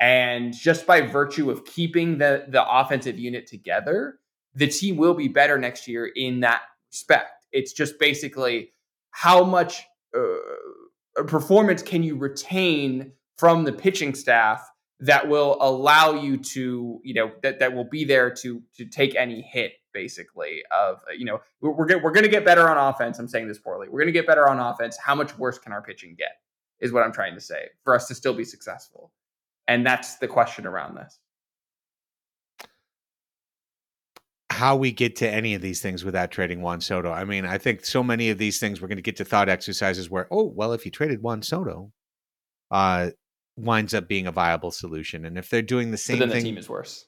and just by virtue of keeping the the offensive unit together, the team will be better next year in that respect. It's just basically how much uh, performance can you retain from the pitching staff that will allow you to, you know, that, that will be there to to take any hit basically of you know we're we're, we're going to get better on offense. I'm saying this poorly. We're going to get better on offense. How much worse can our pitching get? Is what I'm trying to say for us to still be successful. And that's the question around this. How we get to any of these things without trading Juan Soto. I mean, I think so many of these things we're going to get to thought exercises where, oh, well, if you traded Juan Soto, uh, winds up being a viable solution. And if they're doing the But same then the thing, team is worse.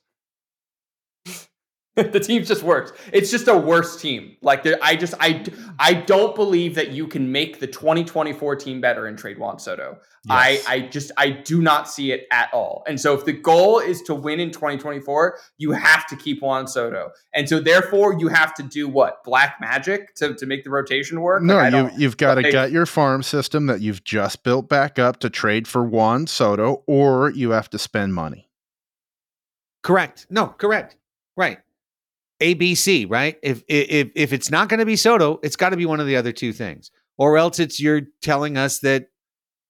the team's just worse. It's just a worse team. Like I just I I don't believe that you can make the 2024 team better and trade Juan Soto. Yes. I I just I do not see it at all. And so if the goal is to win in 2024, you have to keep Juan Soto. And so therefore you have to do what? Black magic to, to make the rotation work? No, Like, you you've got to like- gut your farm system that you've just built back up to trade for Juan Soto, or you have to spend money. correct? No, correct, right? ABC, right? If if if it's not going to be Soto, it's got to be one of the other two things, or else it's you're telling us that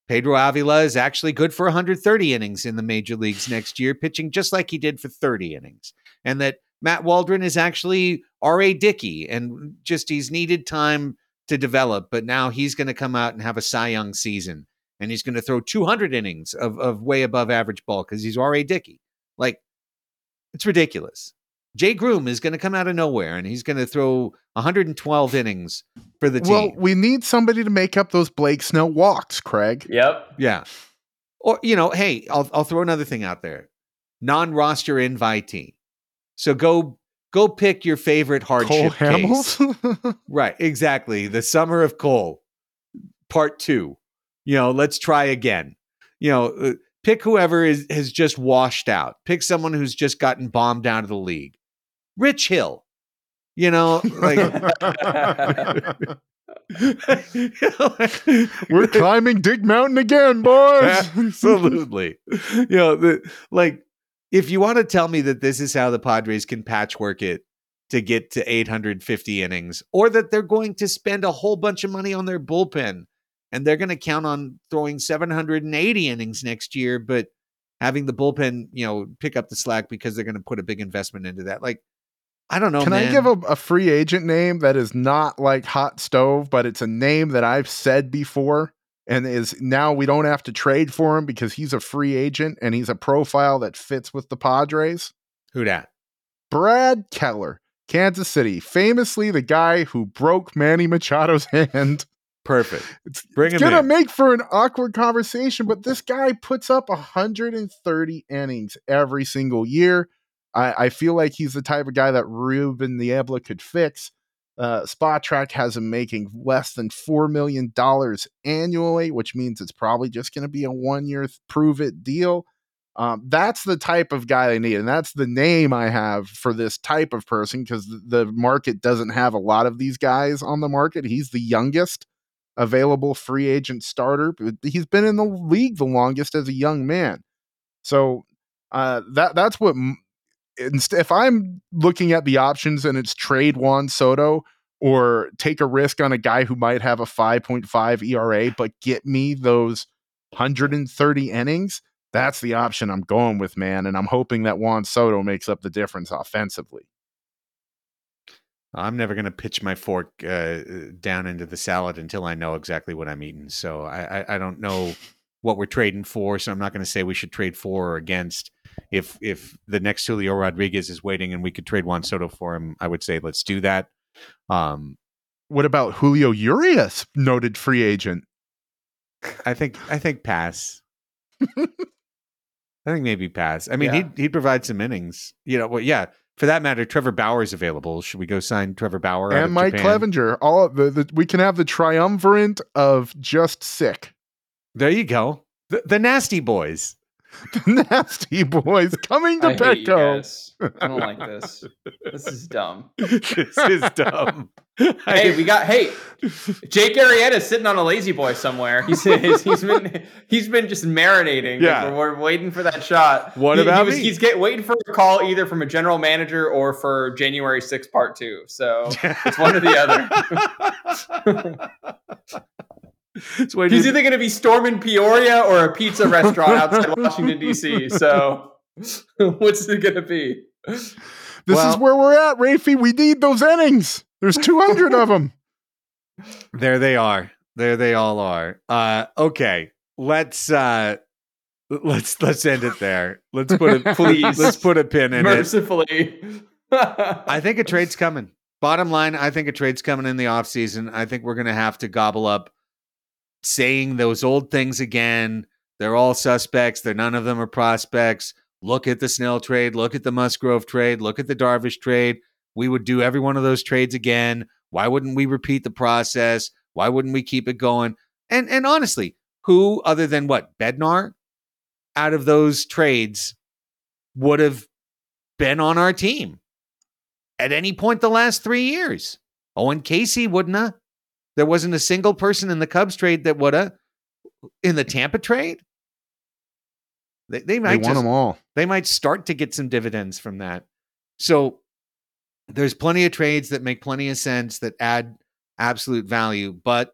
Pedro Avila is actually good for 130 innings in the major leagues next year, pitching just like he did for 30 innings, and that Matt Waldron is actually R.A. Dickey and just he's needed time to develop, but now he's going to come out and have a Cy Young season, and he's going to throw 200 innings of of way above average ball because he's R.A. Dickey. Like, it's ridiculous. Jay Groome is going to come out of nowhere and he's going to throw 112 innings for the team. Well, we need somebody to make up those Blake Snow walks, Craig. Yep. yeah. Or, you know, hey, I'll, I'll throw another thing out there non roster invitee. So go go pick your favorite hardship Cole case. Hamels. Right, exactly. The summer of Cole, part two. You know, let's try again. You know, uh, pick whoever is has just washed out. Pick someone who's just gotten bombed out of the league. Rich Hill. You know, like We're climbing Dick Mountain again, boys. Absolutely. you know, the, like if you want to tell me that this is how the Padres can patchwork it to get to 850 innings, or that they're going to spend a whole bunch of money on their bullpen and they're going to count on throwing 780 innings next year, but having the bullpen, you know, pick up the slack because they're going to put a big investment into that. Like, I don't know. Can man. I give a, a free agent name that is not like hot stove, but it's a name that I've said before and is now we don't have to trade for him because he's a free agent and he's a profile that fits with the Padres? who that? Brad Keller, Kansas City, famously the guy who broke Manny Machado's hand. Perfect. It's, Bring it's gonna in. make for an awkward conversation, but this guy puts up 130 innings every single year. I, I feel like he's the type of guy that Ruben Niebla could fix. Uh, Spotrac has him making less than $4 million annually, which means it's probably just going to be a one year prove it deal. Um, that's the type of guy they need. And that's the name I have for this type of person because the, the market doesn't have a lot of these guys on the market. He's the youngest available free agent starter. He's been in the league the longest as a young man. So uh, that that's what if I'm looking at the options and it's trade Juan Soto or take a risk on a guy who might have a 5.5 ERA but get me those 130 innings, that's the option I'm going with, man. And I'm hoping that Juan Soto makes up the difference offensively. I'm never going to pitch my fork uh, down into the salad until I know exactly what I'm eating. So I, I, I don't know what we're trading for. So I'm not going to say we should trade for or against. If if the next Julio Rodriguez is waiting and we could trade Juan Soto for him, I would say let's do that. Um, What about Julio Urias, noted free agent? I think I think pass. I think maybe pass. I mean, Yeah. he'd he'd provide some innings. You know, well, yeah. For that matter, Trevor Bauer is available. Should we go sign Trevor Bauer and Mike Japan? Clevinger. All the, the we can have the triumvirate of just sick. There you go. The, the Nasty Boys. The nasty boys coming to I Petco. I don't like this. This is dumb. this is dumb. Hey, we got hey, Jake Arrieta's sitting on a lazy boy somewhere. He's he's, he's been he's been just marinating. Yeah. we're, we're waiting for that shot. What He- about he was, me? He's get waiting for a call either from a general manager or for January 6th part two. So it's one or the other. It's when He's either going to be storming Peoria or a pizza restaurant outside Washington D.C. So what's it going to be? This Well- is where we're at, Raphie. We need those innings. There's 200 of them. there they are. There they all are. Uh, okay, let's uh, let's let's end it there. Let's put a Please. Let's put a pin in it. Mercifully. I think a trade's coming. Bottom line, I think a trade's coming in the offseason. I think we're going to have to gobble up saying those old things again. They're all suspects. They're none of them are prospects. Look at the Snell trade. Look at the Musgrove trade. Look at the Darvish trade. We would do every one of those trades again. Why wouldn't we repeat the process? Why wouldn't we keep it going? And and honestly, who other than what Bednar out of those trades would have been on our team? at any point the last three years. Owen Caissie wouldn't have. There wasn't a single person in the Cubs trade that would have. In the Tampa trade, they, they They might just, them all. they might start to get some dividends from that. So there's plenty of trades that make plenty of sense that add absolute value, but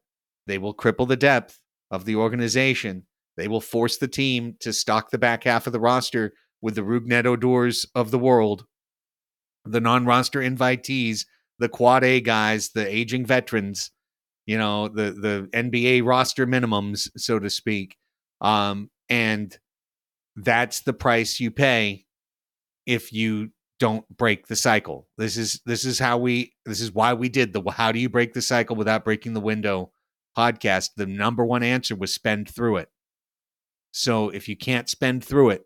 they will cripple the depth of the organization. They will force the team to stock the back half of the roster with the Rougned Odors of the world, the non-roster invitees, the quad A guys, the aging veterans, you know, the the NBA roster minimums, so to speak. Um, and that's the price you pay if you don't break the cycle. This is this is how we this is why we did the how do you break the cycle without breaking the window podcast. The number one answer was spend through it. So if you can't spend through it,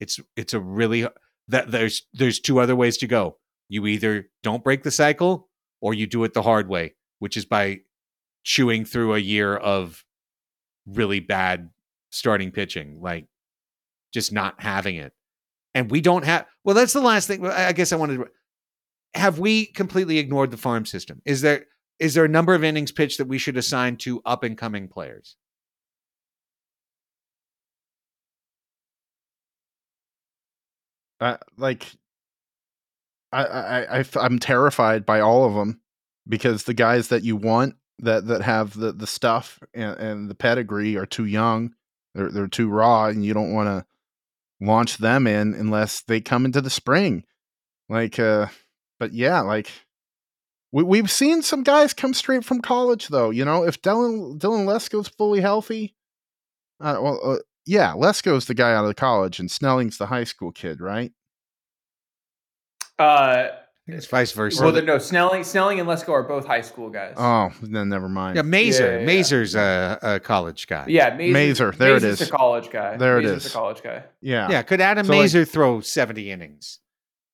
it's it's a really that there's there's two other ways to go. You either don't break the cycle or you do it the hard way, which is by chewing through a year of really bad starting pitching, like just not having it. And we don't have well, that's the last thing I guess I wanted to have we completely ignored the farm system? Is there is there a number of innings pitched that we should assign to up and coming players? Uh, like I, I, I, I'm terrified by all of them because the guys that you want that that have the the stuff and, and the pedigree are too young. They're they're too raw, and you don't want to launch them in unless they come into the spring. Like, uh, but yeah, like we we've seen some guys come straight from college, though. You know, if Dylan Dylan Lesko's fully healthy, uh, well, uh, yeah, Lesko's the guy out of college, and Snelling's the high school kid, right? Uh, it's vice versa. Well, no, Snelling, Snelling and Lesko are both high school guys. Oh, then never mind. Yeah, Mazur. Yeah, yeah, yeah. Mazur's a, a college guy. Yeah, Mazur, Mazur, there it Mazur's is. a college guy. There it Mazur's is. a college guy. Yeah, Yeah, could Adam So, like- Mazur throw 70 innings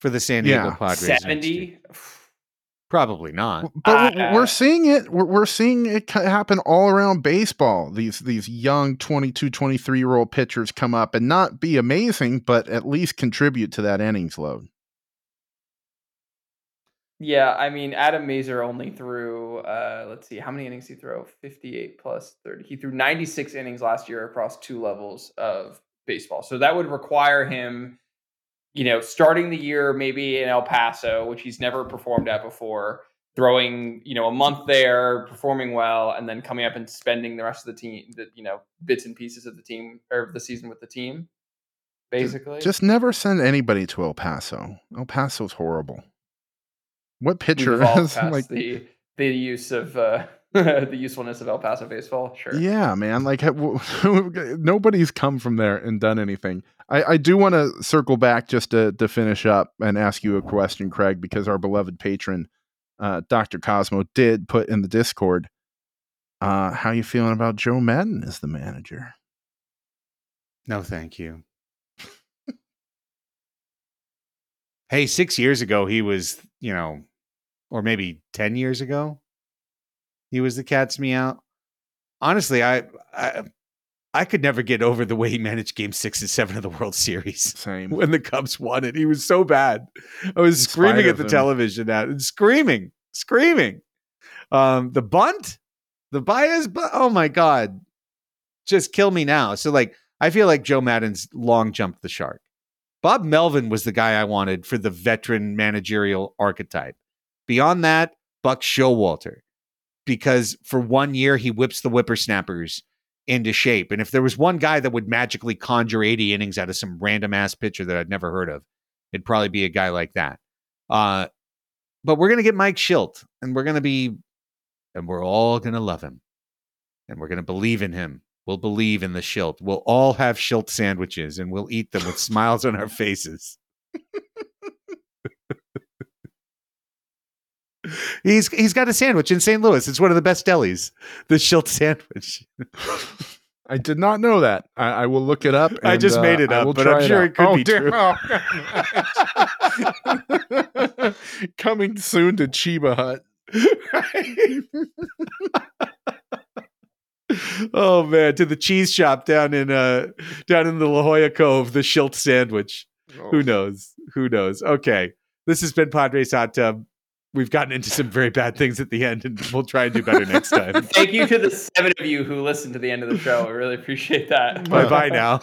for the San Diego Yeah. Padres? Seventy. Probably not. But Uh, we're seeing it. We're, we're seeing it happen all around baseball. These these young 22, 23 year old pitchers come up and not be amazing, but at least contribute to that innings load. Yeah, I mean Adam Mazur only threw uh let's see how many innings he threw 58 plus 30. He threw 96 innings last year across two levels of baseball. So that would require him you know starting the year maybe in El Paso, which he's never performed at before, throwing, you know, a month there, performing well and then coming up and spending the rest of the team the you know bits and pieces of the team or the season with the team basically. Just never send anybody to El Paso. El Paso's horrible. What pitcher is like? the the use of uh, the usefulness of El Paso baseball. Sure. Yeah, man. Like nobody's come from there and done anything. I, I do want to circle back just to to finish up and ask you a question, Craig, because our beloved patron, uh, Doctor Cosmo, did put in the Discord. Uh, how you feeling about Joe Maddon as the manager? No, thank you. hey, six years ago, he was, you know, or maybe 10 years ago, he was the cat's meow. Honestly, I, I, I could never get over the way he managed game six and seven of the World Series Same. when the Cubs won it. He was so bad. I was In screaming at the him. television at and screaming, screaming. Um, the bunt, the Baez, bu- oh my god, just kill me now. So like, I feel like Joe Maddon's long jumped the shark. Bob Melvin was the guy I wanted for the veteran managerial archetype. Beyond that, Buck Showalter, because for one year he whips the whippersnappers into shape. And if there was one guy that would magically conjure 80 innings out of some random ass pitcher that I'd never heard of, it'd probably be a guy like that. Uh, but we're gonna get Mike Shildt, and we're gonna be, and we're all gonna love him, and we're gonna believe in him. We'll believe in the Shildt. We'll all have Shildt sandwiches, and we'll eat them with smiles on our faces. he's he's got a sandwich in St. Louis. It's one of the best delis. The Shildt sandwich. I did not know that. I, I will look it up. I just uh, made it up, but I'm sure out. it could Oh, be damn. true. Oh. Coming soon to Cheba Hut. oh man, to the cheese shop down in uh down in the La Jolla Cove, the Shildt sandwich. Who knows? Who knows? Okay. This has been Padres Hot Tub. We've gotten into some very bad things at the end, and we'll try and do better next time. Thank you to the seven of you who listened to the end of the show. I really appreciate that. bye bye now.